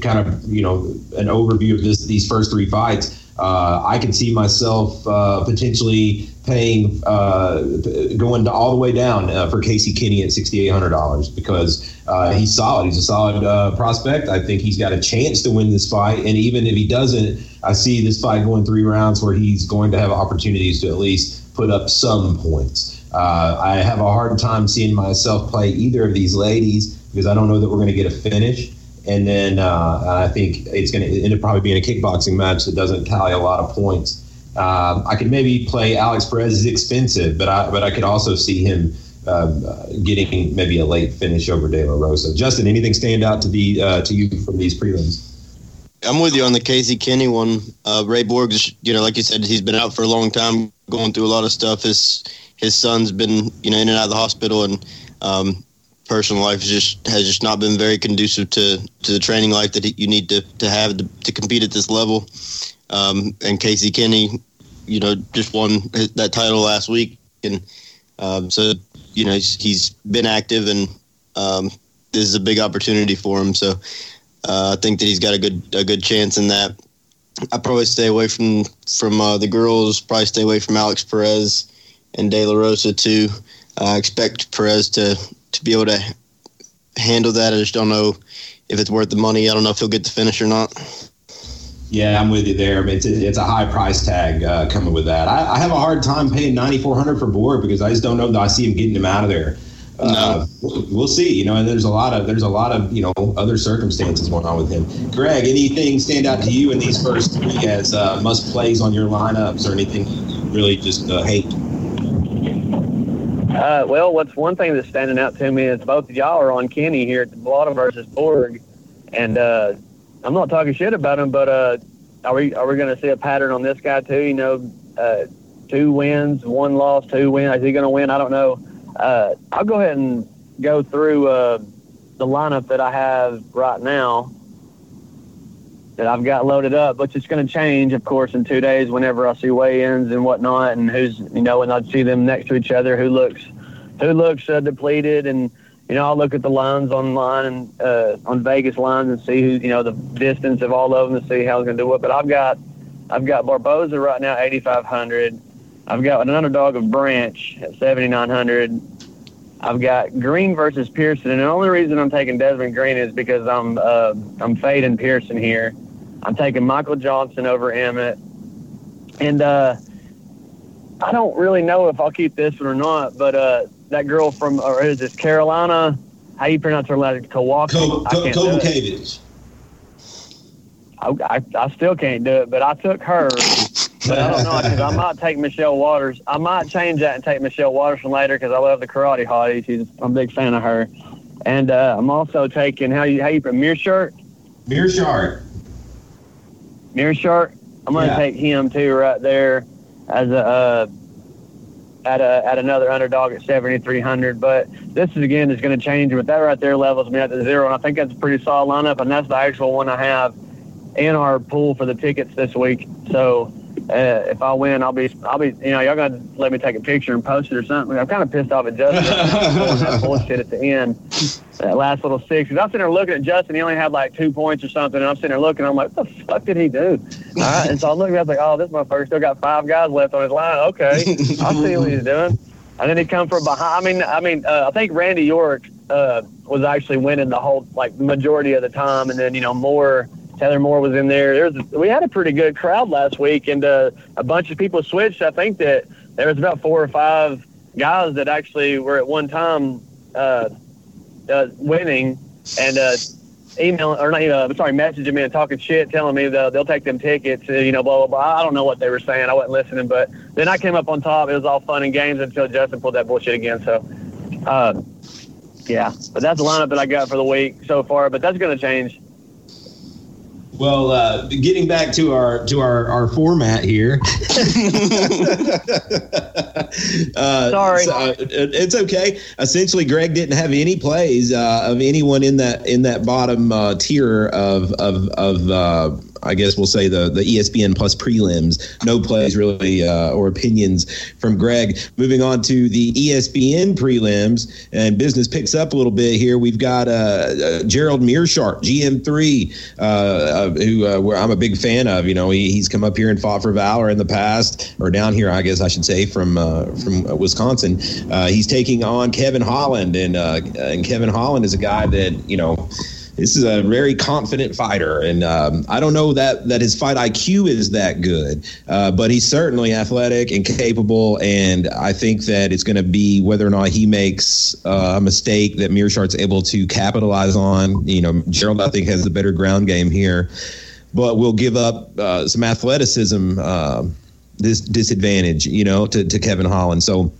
kind of you know an overview of this these first three fights. Uh, I can see myself uh, potentially paying uh, going all the way down uh, for Casey Kenney at sixty eight hundred dollars because uh, he's solid. He's a solid uh, prospect. I think he's got a chance to win this fight, and even if he doesn't, I see this fight going three rounds where he's going to have opportunities to at least put up some points. Uh, I have a hard time seeing myself play either of these ladies because I don't know that we're going to get a finish. And then uh, I think it's going to end up probably being a kickboxing match that doesn't tally a lot of points. Um, I could maybe play Alex Perez is expensive, but I but I could also see him uh, getting maybe a late finish over De La Rosa. Justin, anything stand out to be uh, to you from these prelims? I'm with you on the Casey Kenney one. Uh, Ray Borg's, you know, like you said, he's been out for a long time, going through a lot of stuff. His his son's been, you know, in and out of the hospital, and um, personal life has just has just not been very conducive to to the training life that you need to to have to, to compete at this level. Um, and Casey Kenney, you know, just won that title last week, and um, so you know he's, he's been active, and um, this is a big opportunity for him. So uh, I think that he's got a good a good chance in that. I probably stay away from from uh, the girls. Probably stay away from Alex Perez and De La Rosa too. I expect Perez to to be able to handle that. I just don't know if it's worth the money. I don't know if he'll get the finish or not. Yeah, I'm with you there. I mean, it's, a, it's a high price tag uh, coming with that. I, I, have a hard time paying 9400 for Borg because I just don't know that I see him getting him out of there. Uh, no. we'll see. You know, and there's a lot of there's a lot of you know other circumstances going on with him. Greg, anything stand out to you in these first three as uh, must plays on your lineups, or anything really just uh, hate? Uh, well, what's one thing that's standing out to me is both of y'all are on Kenney here at the Blotta versus Borg, and uh, I'm not talking shit about him, but uh, are we are we going to see a pattern on this guy too? You know, uh, two wins, one loss, two wins. Is he going to win? I don't know. Uh, I'll go ahead and go through uh, the lineup that I have right now that I've got loaded up, which is going to change, of course, in two days whenever I see weigh-ins and whatnot, and who's you know, when I see them next to each other, who looks who looks uh, depleted, and you know, I'll look at the lines online and uh, on Vegas lines and see who you know the distance of all of them to see how they're going to do it. But I've got I've got Barboza right now, 8,500. I've got an underdog of Branch at 7,900. I've got Green versus Pearson, and the only reason I'm taking Desmond Green is because I'm uh, I'm fading Pearson here. I'm taking Michael Johnson over Emmett. And uh, I don't really know if I'll keep this one or not, but uh, that girl from, or is this Karolina? How do you pronounce her last? Kowalski? Co- Co- Kovacevic. I, I, I still can't do it, but I took her. But I don't know because I might take Michelle Waters. I might change that and take Michelle Waters from later because I love the karate hottie. She's I'm a big fan of her. And uh, I'm also taking how you how you put Meerschaert. Meerschaert. Meerschaert. I'm going to yeah. take him too right there as a uh, at a at another underdog at 7,300. But this is again is going to change. But that right there levels me at the zero, and I think that's a pretty solid lineup. And that's the actual one I have in our pool for the tickets this week. So uh, if I win, I'll be, I'll be, you know, y'all to let me take a picture and post it or something. I'm kind of pissed off at Justin. that bullshit at the end, that last little six. Cause I'm sitting there looking at Justin. He only had like two points or something, and I'm sitting there looking. I'm like, what the fuck did he do? All right, and so I look, I was like, oh, this motherfucker still got five guys left on his line. Okay, I'll see what he's doing. And then he come from behind. I mean, I mean, uh, I think Randy York uh, was actually winning the whole like majority of the time, and then you know more Taylor Moore was in there. There was we had a pretty good crowd last week, and uh, a bunch of people switched. I think that there was about four or five guys that actually were at one time uh, uh, winning and uh, emailing or not, uh, sorry, messaging me and talking shit, telling me that they'll take them tickets. Uh, you know, blah blah blah. I don't know what they were saying. I wasn't listening, but then I came up on top. It was all fun and games until Justin pulled that bullshit again. So. Uh, yeah, but that's the lineup that I got for the week so far. But that's going to change well, uh, getting back to our to our, our format here. uh, Sorry, so, uh, it's okay. Essentially, Greg didn't have any plays uh, of anyone in that in that bottom uh, tier of of of uh, I guess we'll say the the ESPN Plus prelims. No plays really uh, or opinions from Greg. Moving on to the ESPN prelims, and business picks up a little bit here. We've got uh, uh, Gerald Meerschaert, GM3, uh, uh, who uh, I'm a big fan of. You know, he, he's come up here and fought for Valor in the past, or down here, I guess I should say, from from Wisconsin. he's taking on Kevin Holland, and and Kevin Holland is a guy that you know this is a very confident fighter, and um, I don't know that that his fight IQ is that good, uh, but he's certainly athletic and capable. And I think that it's going to be whether or not he makes uh, a mistake that Meerschaert's able to capitalize on. You know, Gerald I think has the better ground game here, but will give up uh, some athleticism uh, this disadvantage. You know, to to Kevin Holland. So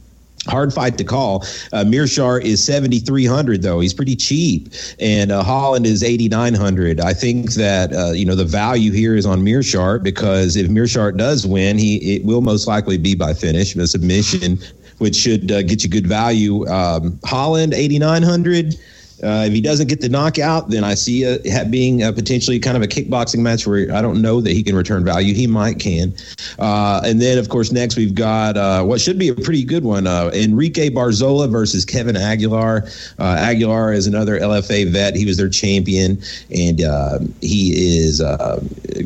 hard fight to call. Uh, Meerschaert is 7,300 though. He's pretty cheap, and uh, Holland is 8,900. I think that uh, you know the value here is on Meerschaert because if Meerschaert does win, he it will most likely be by finish, a submission which should uh, get you good value. Um, Holland, 8,900. Uh, if he doesn't get the knockout, then I see it being a potentially kind of a kickboxing match where I don't know that he can return value. He might can. Uh, and then, of course, next we've got uh, what should be a pretty good one uh, Enrique Barzola versus Kevin Aguilar. Uh, Aguilar is another LFA vet. He was their champion, and uh, he is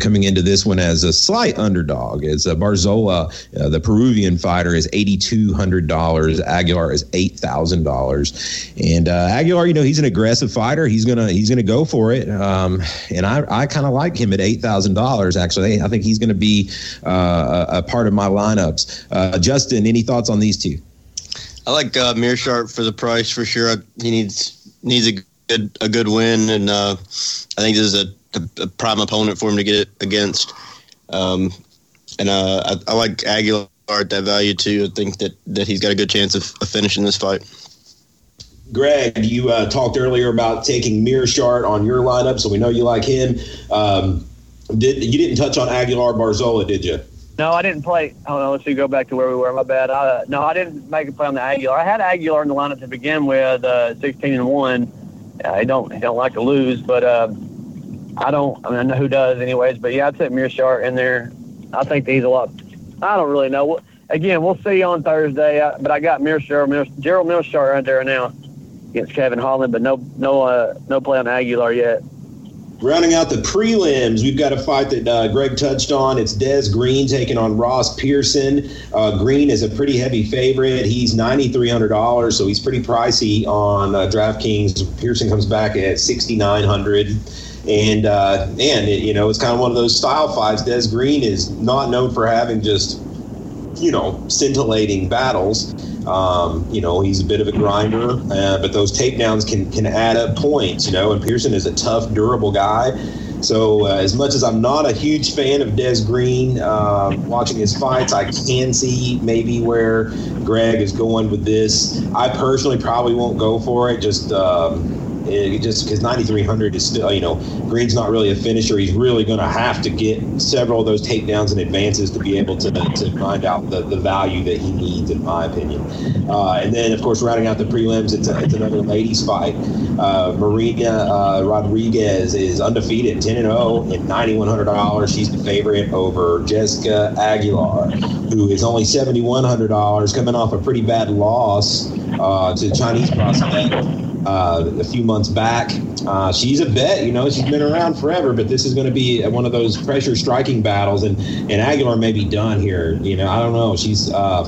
coming into this one as a slight underdog. As Barzola, the Peruvian fighter, is $8,200. Aguilar is $8,000. And Aguilar, you know, he's an aggressive fighter. He's gonna he's gonna go for it. Um, and I, I kind of like him at eight thousand dollars. Actually, I think he's to be uh, a, part of my lineups. Uh, Justin, any thoughts on these two? I like uh, Meerschaert for the price for sure. He needs needs a good a good win, and uh, I think this is a, a, prime opponent for him to get against. Um, and uh, I, I like Aguilar at that value too. I think that, that he's got a good chance of, of finishing this fight. Greg, you uh, talked earlier about taking Meerschaert on your lineup, so we know you like him. Um, did you didn't touch on Aguilar Barzola, did you? No, I didn't play. Hold on, let's see. Go back to where we were. My bad. I, no, I didn't make a play on the Aguilar. I had Aguilar in the lineup to begin with, uh, 16 and one. I don't, I don't like to lose, but uh, I don't. I mean, I know who does, anyways. But yeah, I'd set Meerschaert in there. I think he's a lot. I don't really know. Again, we'll see on Thursday. Uh, but I got Meerschaert, Gerald Meerschaert right there now against Kevin Holland, but no no uh, no play on Aguilar yet. Rounding out the prelims, we've got a fight that uh, Greg touched on. It's Des Green taking on Ross Pearson. Uh, Green is a pretty heavy favorite. He's ninety three hundred dollars, so he's pretty pricey on uh, DraftKings. Pearson comes back at sixty nine hundred. And uh, and it, you know it's kind of one of those style fights. Des Green is not known for having just you know scintillating battles. Um, you know, he's a bit of a grinder, uh, but those takedowns can can add up points. You know, and Pearson is a tough, durable guy. So uh, as much as I'm not a huge fan of Des Green, uh, watching his fights, I can see maybe where Greg is going with this. I personally probably won't go for it. Just um, it just because 9300 is still, you know, Green's not really a finisher. He's really going to have to get several of those takedowns and advances to be able to, to find out the, the value that he needs, in my opinion. Uh, and then, of course, rounding out the prelims, it's, a, it's another ladies fight. Uh, Marina uh, Rodriguez is undefeated, 10 and 0 at $9,100. She's the favorite over Jessica Aguilar, who is only $7,100, coming off a pretty bad loss uh, to Chinese prospect uh, a few months back. Uh, she's a vet, you know, she's been around forever, but this is going to be one of those pressure striking battles, and, and Aguilar may be done here. You know, I don't know. She's, uh,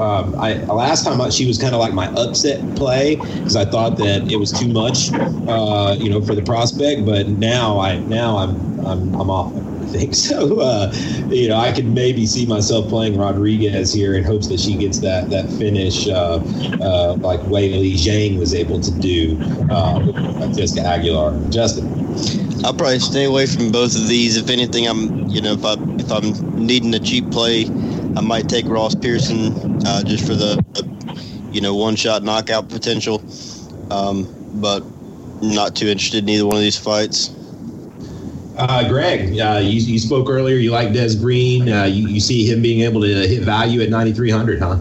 um, I last time she was kind of like my upset play because I thought that it was too much, uh, you know, for the prospect, but now I now I'm I'm, I'm off think. So, uh, you know, I could maybe see myself playing Rodriguez here in hopes that she gets that that finish uh, uh, like Weili Zhang was able to do uh, with Jessica Aguilar. Justin. I'll probably stay away from both of these. If anything, I'm you know if I if I'm needing a cheap play, I might take Ross Pearson uh, just for the you know one shot knockout potential. Um, but not too interested in either one of these fights. Uh, Greg, uh, you, you spoke earlier. You like Des Green. Uh, you, you see him being able to hit value at 9,300, huh?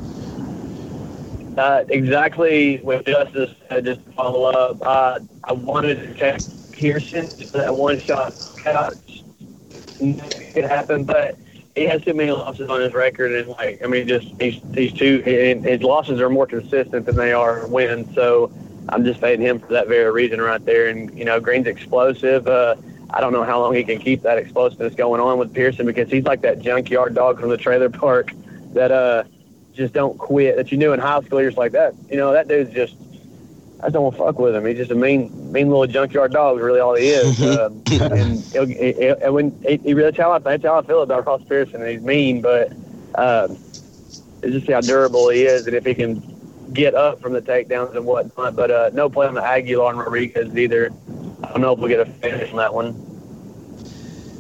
Uh, exactly what Justin said, just to follow up. Uh, I wanted to check Pearson for that one shot catch. It happened, but he has too many losses on his record, and like I mean, just these these two, his losses are more consistent than they are wins. So I'm just fading him for that very reason right there. And you know, Green's explosive. Uh, I don't know how long he can keep that explosiveness going on with Pearson because he's like that junkyard dog from the trailer park that uh just don't quit. That you knew in high school, you're just like that. You know, that dude's just. I don't want to fuck with him. He's just a mean, mean little junkyard dog. Is really all he is. uh, and he'll, he, he, when he, he really, that's how I, that's how I feel about Ross Pearson. He's mean, but um, it's just how durable he is, and if he can get up from the takedowns and whatnot. But uh, no play on the Aguilar and Rodriguez either. I don't know if we'll get a finish on that one.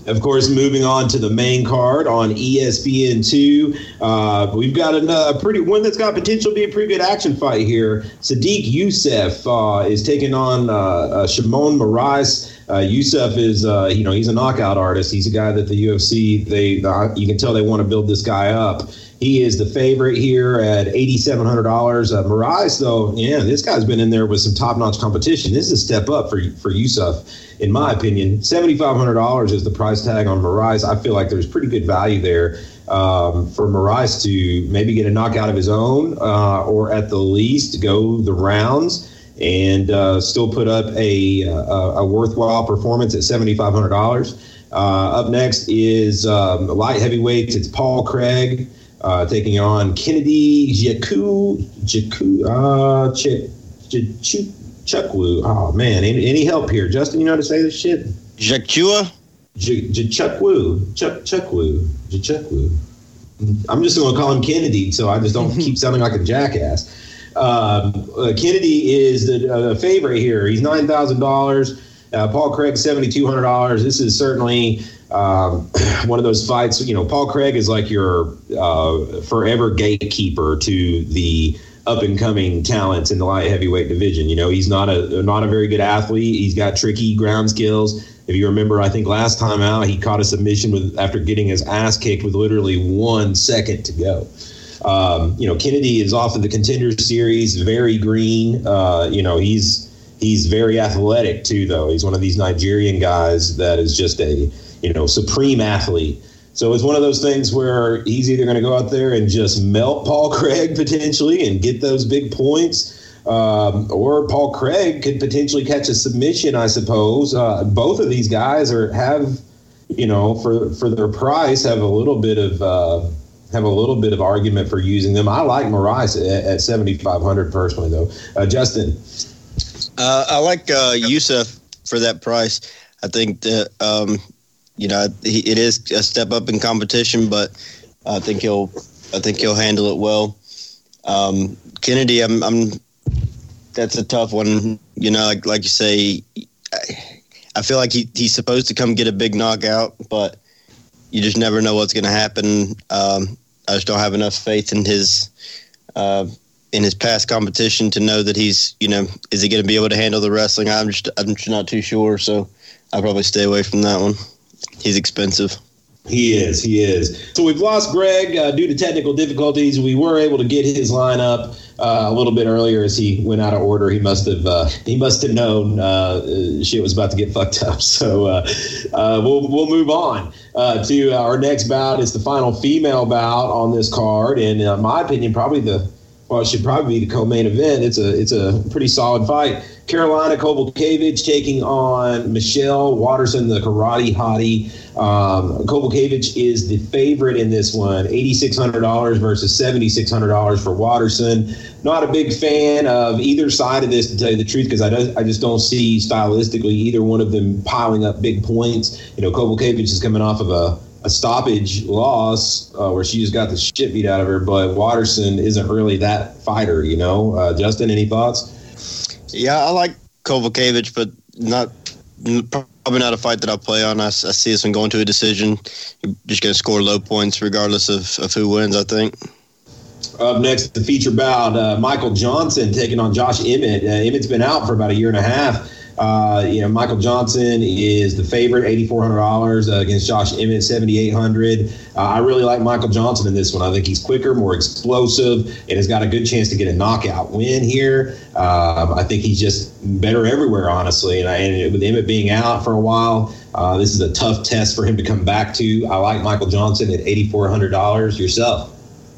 Of course, moving on to the main card on ESPN2, uh, we've got a, a, pretty one that's got potential to be a pretty good action fight here. Sodiq Yusuff uh, is taking on uh, uh Sheymon Moraes. Uh, Yusuff is, uh, you know, he's a knockout artist. He's a guy that the UFC they uh, you can tell they want to build this guy up. He is the favorite here at eighty seven hundred dollars. Uh, Moraes, though, yeah, this guy's been in there with some top notch competition. This is a step up for for Yusuff, in my opinion. Seventy five hundred dollars is the price tag on Moraes. I feel like there's pretty good value there um, for Moraes to maybe get a knockout of his own, uh, or at the least go the rounds and uh, still put up a, a, a worthwhile performance at seventy five hundred dollars. Uh, up next is um, light heavyweights. It's Paul Craig uh, taking on Kennedy Jaku Jaku uh, Ch- Ch- Chukwu. Oh man, any, any help here, Justin? You know how to say this shit? Jachua? Chukwu. Chuck Chukwu. Chukwu. I'm just going to call him Kennedy, so I just don't keep sounding like a jackass. Um, uh, Kennedy is the uh, favorite here. He's nine thousand uh, dollars. Paul Craig seventy two hundred dollars. This is certainly um, one of those fights. You know, Paul Craig is like your uh, forever gatekeeper to the up and coming talents in the light heavyweight division. You know, he's not a not a very good athlete. He's got tricky ground skills. If you remember, I think last time out he caught a submission with after getting his ass kicked with literally one second to go. Um, you know, Kennedy is off of the contender series, very green. Uh, you know, he's he's very athletic too, though. He's one of these Nigerian guys that is just a you know supreme athlete. So it's one of those things where he's either going to go out there and just melt Paul Craig potentially and get those big points, um, or Paul Craig could potentially catch a submission. I suppose uh, both of these guys are have you know for for their price have a little bit of. Uh, have a little bit of argument for using them. I like Moraes at, at 7,500 personally, though. Uh, Justin. Uh, I like uh, Yusuff for that price. I think that, um, you know, it is a step up in competition, but I think he'll, I think he'll handle it well. Um, Kennedy, I'm, I'm, that's a tough one. You know, like, like you say, I, I feel like he, he's supposed to come get a big knockout, but you just never know what's going to happen. Um, I just don't have enough faith in his uh, in his past competition to know that he's you know is he going to be able to handle the wrestling. I'm just I'm just not too sure, so I'll probably stay away from that one. He's expensive. He is. He is. So we've lost Greg uh, due to technical difficulties. We were able to get his lineup uh, a little bit earlier as he went out of order. He must have uh, he must have known uh, shit was about to get fucked up. So uh, uh, we'll we'll move on to our next bout. It's the final female bout on this card, and in my opinion, probably the well, it should probably be the co-main event. It's a it's a pretty solid fight. Karolina Kowalkiewicz taking on Michelle Waterson, the karate hottie. Um, Kowalkiewicz is the favorite in this one, $8,600 versus $7,600 for Waterson. Not a big fan of either side of this, to tell you the truth, because I, I just don't see stylistically either one of them piling up big points. You know, Kowalkiewicz is coming off of a a stoppage loss uh, where she just got the shit beat out of her. But Waterson isn't really that fighter, you know. Uh, Justin, any thoughts? Yeah, I like Kowalkiewicz, but not probably not a fight that I'll play on. I, I see this one going to a decision. You're just going to score low points regardless of, of who wins, I think. Up next, the feature bout, uh, Michael Johnson taking on Josh Emmett. Uh, Emmett's been out for about a year and a half. Uh, you know, Michael Johnson is the favorite, eighty four hundred dollars uh, against Josh Emmett, seventy eight hundred. Uh, I really like Michael Johnson in this one. I think he's quicker, more explosive, and has got a good chance to get a knockout win here. Um, I think he's just better everywhere, honestly. And, I, and with Emmett being out for a while, uh, this is a tough test for him to come back to. I like Michael Johnson at eighty four hundred dollars. Yourself.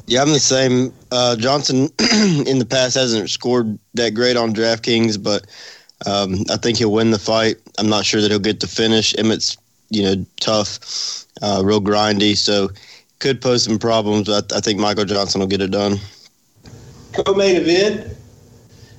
Yeah, I'm the same. Uh, Johnson in the past hasn't scored that great on DraftKings, but um, I think he'll win the fight. I'm not sure that he'll get to finish. Emmett's, you know, tough, uh, real grindy, so could pose some problems. But I think Michael Johnson will get it done. Co-main event.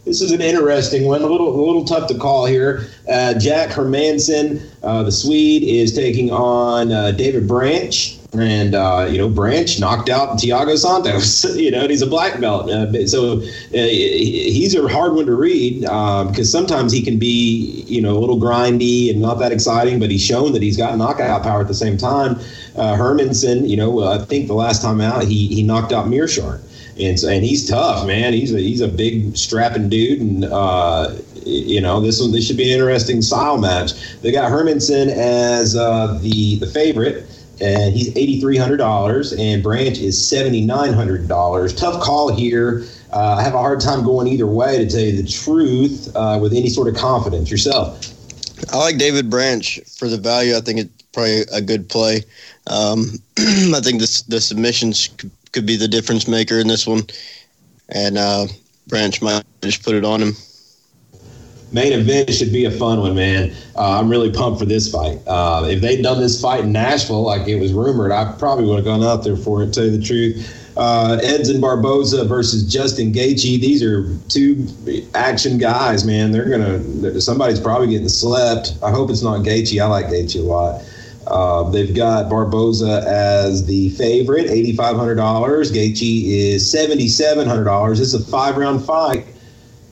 This is an interesting one. A little, a little tough to call here. Uh, Jack Hermansson, uh, the Swede, is taking on uh, David Branch. And uh, you know, Branch knocked out Thiago Santos. you know, and he's a black belt, uh, so uh, he's a hard one to read because um, sometimes he can be, you know, a little grindy and not that exciting. But he's shown that he's got knockout power at the same time. Uh, Hermansson, you know, I think the last time out he he knocked out Meerschaert and and he's tough, man. He's a he's a big strapping dude, and uh, you know, this one this should be an interesting style match. They got Hermansson as uh, the the favorite and he's eighty three hundred dollars, and Branch is seventy nine hundred dollars. Tough call here. Uh, I have a hard time going either way, to tell you the truth, uh, with any sort of confidence. Yourself, I like David Branch for the value. I think it's probably a good play. Um, I think this the submissions could, could, be the difference maker in this one, and uh, Branch might just put it on him main event should be a fun one, man. Uh, I'm really pumped for this fight. Uh, if they'd done this fight in Nashville, like it was rumored, I probably would have gone out there for it. To tell you the truth. Uh, Edson Barboza versus Justin Gaethje. These are two action guys, man. They're gonna. Somebody's probably getting slept. I hope it's not Gaethje. I like Gaethje a lot. Uh, they've got Barboza as the favorite, eighty five hundred dollars. Gaethje is seventy seven hundred dollars. It's a five round fight.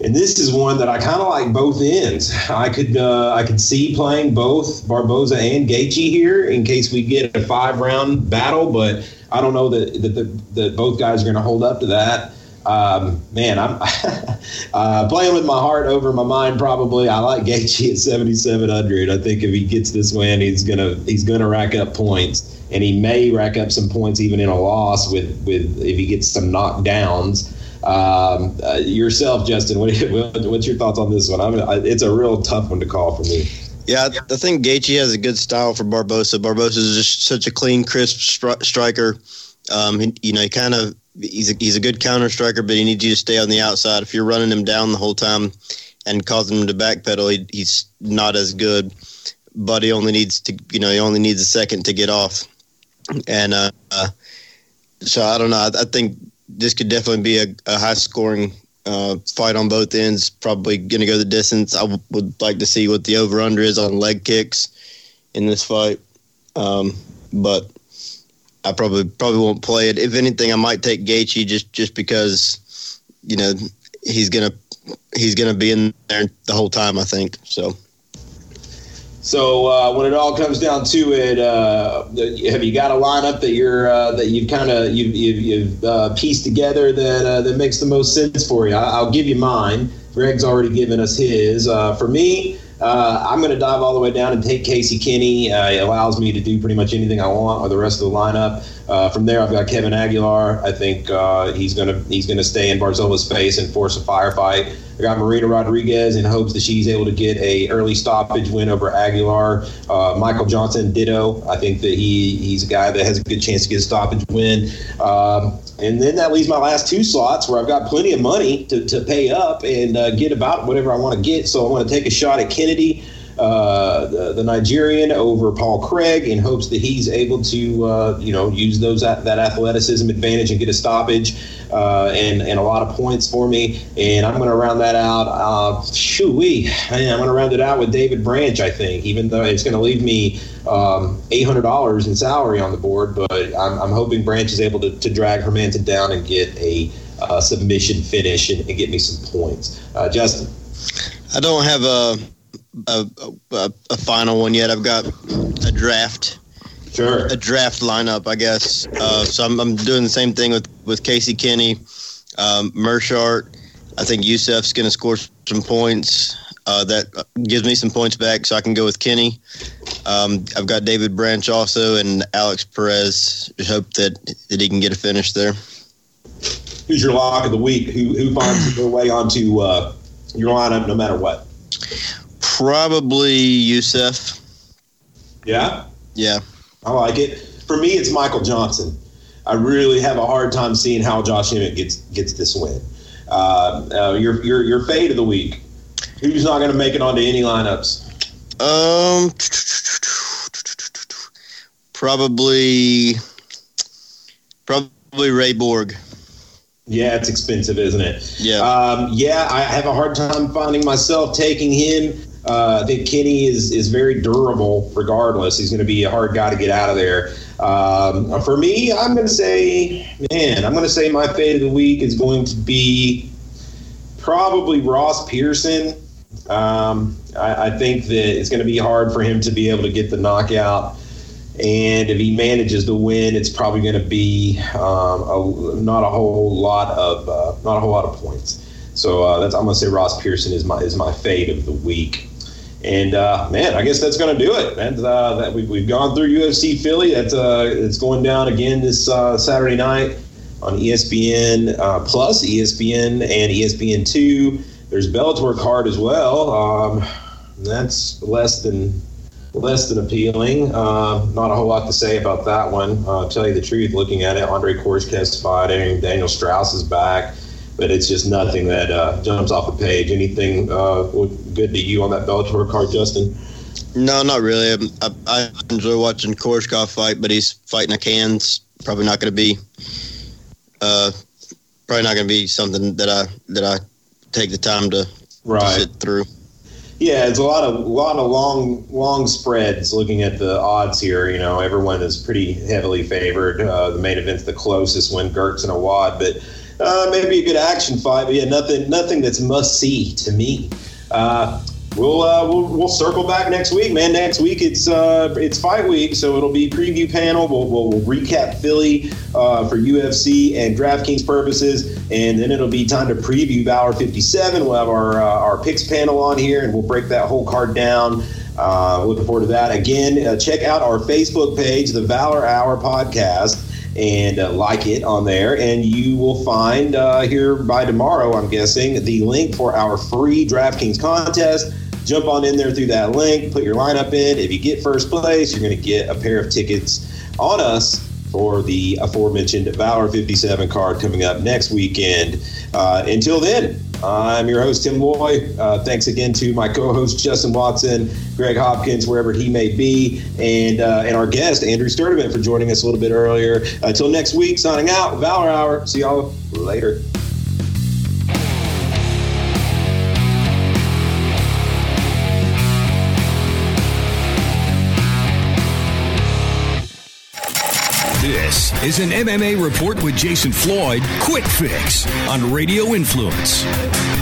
And this is one that I kind of like both ends. I could uh, I could see playing both Barboza and Gaethje here in case we get a five round battle, but I don't know that that, that, that both guys are going to hold up to that. Um, man, I'm uh, playing with my heart over my mind. Probably, I like Gaethje at 7,700. I think if he gets this win, he's gonna he's gonna rack up points, and he may rack up some points even in a loss with with if he gets some knockdowns. Um, uh, yourself, Justin, what, what's your thoughts on this one? I mean, it's a real tough one to call for me. Yeah, I think Gaethje has a good style for Barboza. Barboza is just such a clean, crisp stri- striker. Um, he, you know, he kind of he's a, he's a good counter striker, but he needs you to stay on the outside. If you're running him down the whole time and causing him to backpedal, he, he's not as good. But he only needs to, you know, he only needs a second to get off. And uh, uh, so I don't know. I, I think this could definitely be a, a high scoring uh, fight on both ends. Probably going to go the distance. I w- would like to see what the over under is on leg kicks in this fight, um, but I probably probably won't play it. If anything, I might take Gaethje just just because you know he's gonna he's gonna be in there the whole time. I think so. So uh, when it all comes down to it, uh, have you got a lineup that you're uh, that you've kind of you've, you've, you've uh, pieced together that uh, that makes the most sense for you? I, will give you mine. Greg's already given us his. Uh, for me, I'm going to dive all the way down and take Casey Kenney. it allows me to do pretty much anything I want with the rest of the lineup. from there, I've got Kevin Aguilar. I think he's going to he's going to stay in Barzola's face and force a firefight. I got Marina Rodriguez in hopes that she's able to get a early stoppage win over Aguilar. Uh, Michael Johnson, ditto. I think that he he's a guy that has a good chance to get a stoppage win. Um, and then that leaves my last two slots where I've got plenty of money to, to pay up and uh, get about whatever I want to get. So I want to take a shot at Kennedy. Uh, the, the, Nigerian over Paul Craig in hopes that he's able to, uh, you know, use those that athleticism advantage and get a stoppage uh, and and a lot of points for me. And I'm going to round that out. Uh, shoo-wee. I'm going to round it out with David Branch. I think, even though it's going to leave me um, $800 in salary on the board, but I'm, I'm hoping Branch is able to, to drag Hermansson down and get a uh, submission finish and, and, get me some points. Uh, Justin. I don't have a a, a, a final one yet. I've got a draft. Sure. A draft lineup, I guess. Uh, so I'm, I'm doing the same thing with, with Casey Kenney, um, Meerschaert. I think Yusuff's going to score some points. Uh, that gives me some points back, so I can go with Kenney. Um, I've got David Branch also and Alex Perez. Just hope that that he can get a finish there. Who's your lock of the week? Who who finds their way onto uh, your lineup no matter what? Probably Yusuff. Yeah. Yeah. I like it. For me, it's Michael Johnson. I really have a hard time seeing how Josh Emmett gets gets this win. Uh, uh, your your your fade of the week. Who's not going to make it onto any lineups? Um, probably probably Ray Borg. Yeah, it's expensive, isn't it? Yeah. Um, yeah, I have a hard time finding myself taking him. Uh, I think Kenney is is very durable. Regardless, he's going to be a hard guy to get out of there. Um, for me, I'm going to say, man, I'm going to say my fate of the week is going to be probably Ross Pearson. Um, I, I, think that it's going to be hard for him to be able to get the knockout. And if he manages to win, it's probably going to be um, a, not a whole lot of uh, not a whole lot of points. So uh, that's I'm gonna say Ross Pearson is my is my fade of the week. And uh, man, I guess that's going to do it. And uh, that we, we've gone through UFC Philly. That's uh, it's going down again this uh, Saturday night on ESPN uh, Plus, ESPN, and ESPN Two. There's Bellator card as well. Um, that's less than less than appealing. Uh, not a whole lot to say about that one. Uh, tell you the truth, looking at it, Andrey Koreshkov's fighting, Daniel Straus is back, but it's just nothing that uh, jumps off the page. Anything uh, good to you on that Bellator card, Justin? No, not really. I, I enjoy watching Koreshkov fight, but he's fighting a cans. Probably not going to be. Uh, probably not going to be something that I that I take the time to, right. to sit through. Yeah, it's a lot of a lot of long long spreads. Looking at the odds here, you know, everyone is pretty heavily favored. Uh, the main event's the closest one, Girtz and Awad, but uh, maybe a good action fight. But yeah, nothing nothing that's must see to me. Uh, we'll, uh, we'll we'll circle back next week, man. Next week it's uh, it's fight week, so it'll be preview panel. We'll, we'll, we'll recap Philly uh, for UFC and DraftKings purposes, and then it'll be time to preview Valor 57. We'll have our uh, our picks panel on here, and we'll break that whole card down. Uh, looking forward to that. Again, uh, check out our Facebook page, the Valor Hour Podcast and uh, like it on there. And you will find uh, here by tomorrow, I'm guessing, the link for our free DraftKings contest. Jump on in there through that link, put your lineup in. If you get first place, you're going to get a pair of tickets on us for the aforementioned Valor 57 card coming up next weekend. Uh, until then, I'm your host, Tim Loy. Uh, thanks again to my co host, Justin Watson, Greg Hopkins, wherever he may be, and, uh, and our guest, Andrew Sturdivant, for joining us a little bit earlier. Until next week, signing out, Valor Hour. See y'all later. Is an MMA report with Jason Floyd. Quick fix on Radio Influence.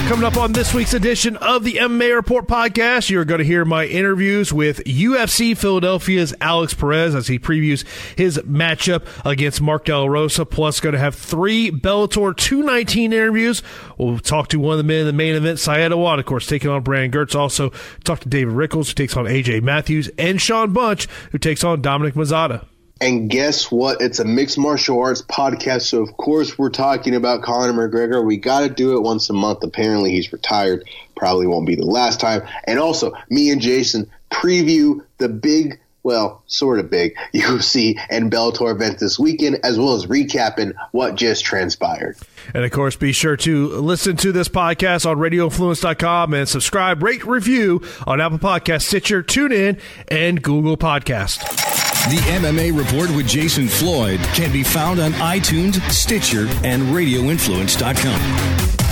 Coming up on this week's edition of the MMA Report podcast, you're going to hear my interviews with UFC Philadelphia's Alex Perez as he previews his matchup against Mark De La Rosa. Plus, going to have three Bellator 219 interviews. We'll talk to one of the men in the main event, Saad Awad, of course, taking on Brandon Girtz. Also, talk to David Rickels, who takes on AJ Matthews, and Shawn Bunch, who takes on Dominic Mazzotta. And guess what? It's a mixed martial arts podcast. So, of course, we're talking about Conor McGregor. We got to do it once a month. Apparently, he's retired. Probably won't be the last time. And also, me and Jason preview the big, well, sort of big UFC and Bellator event this weekend, as well as recapping what just transpired. And of course, be sure to listen to this podcast on radioinfluence.com and subscribe, rate, review on Apple Podcast, Stitcher, TuneIn, and Google Podcast. The MMA Report with Jason Floyd can be found on iTunes, Stitcher, and RadioInfluence.com.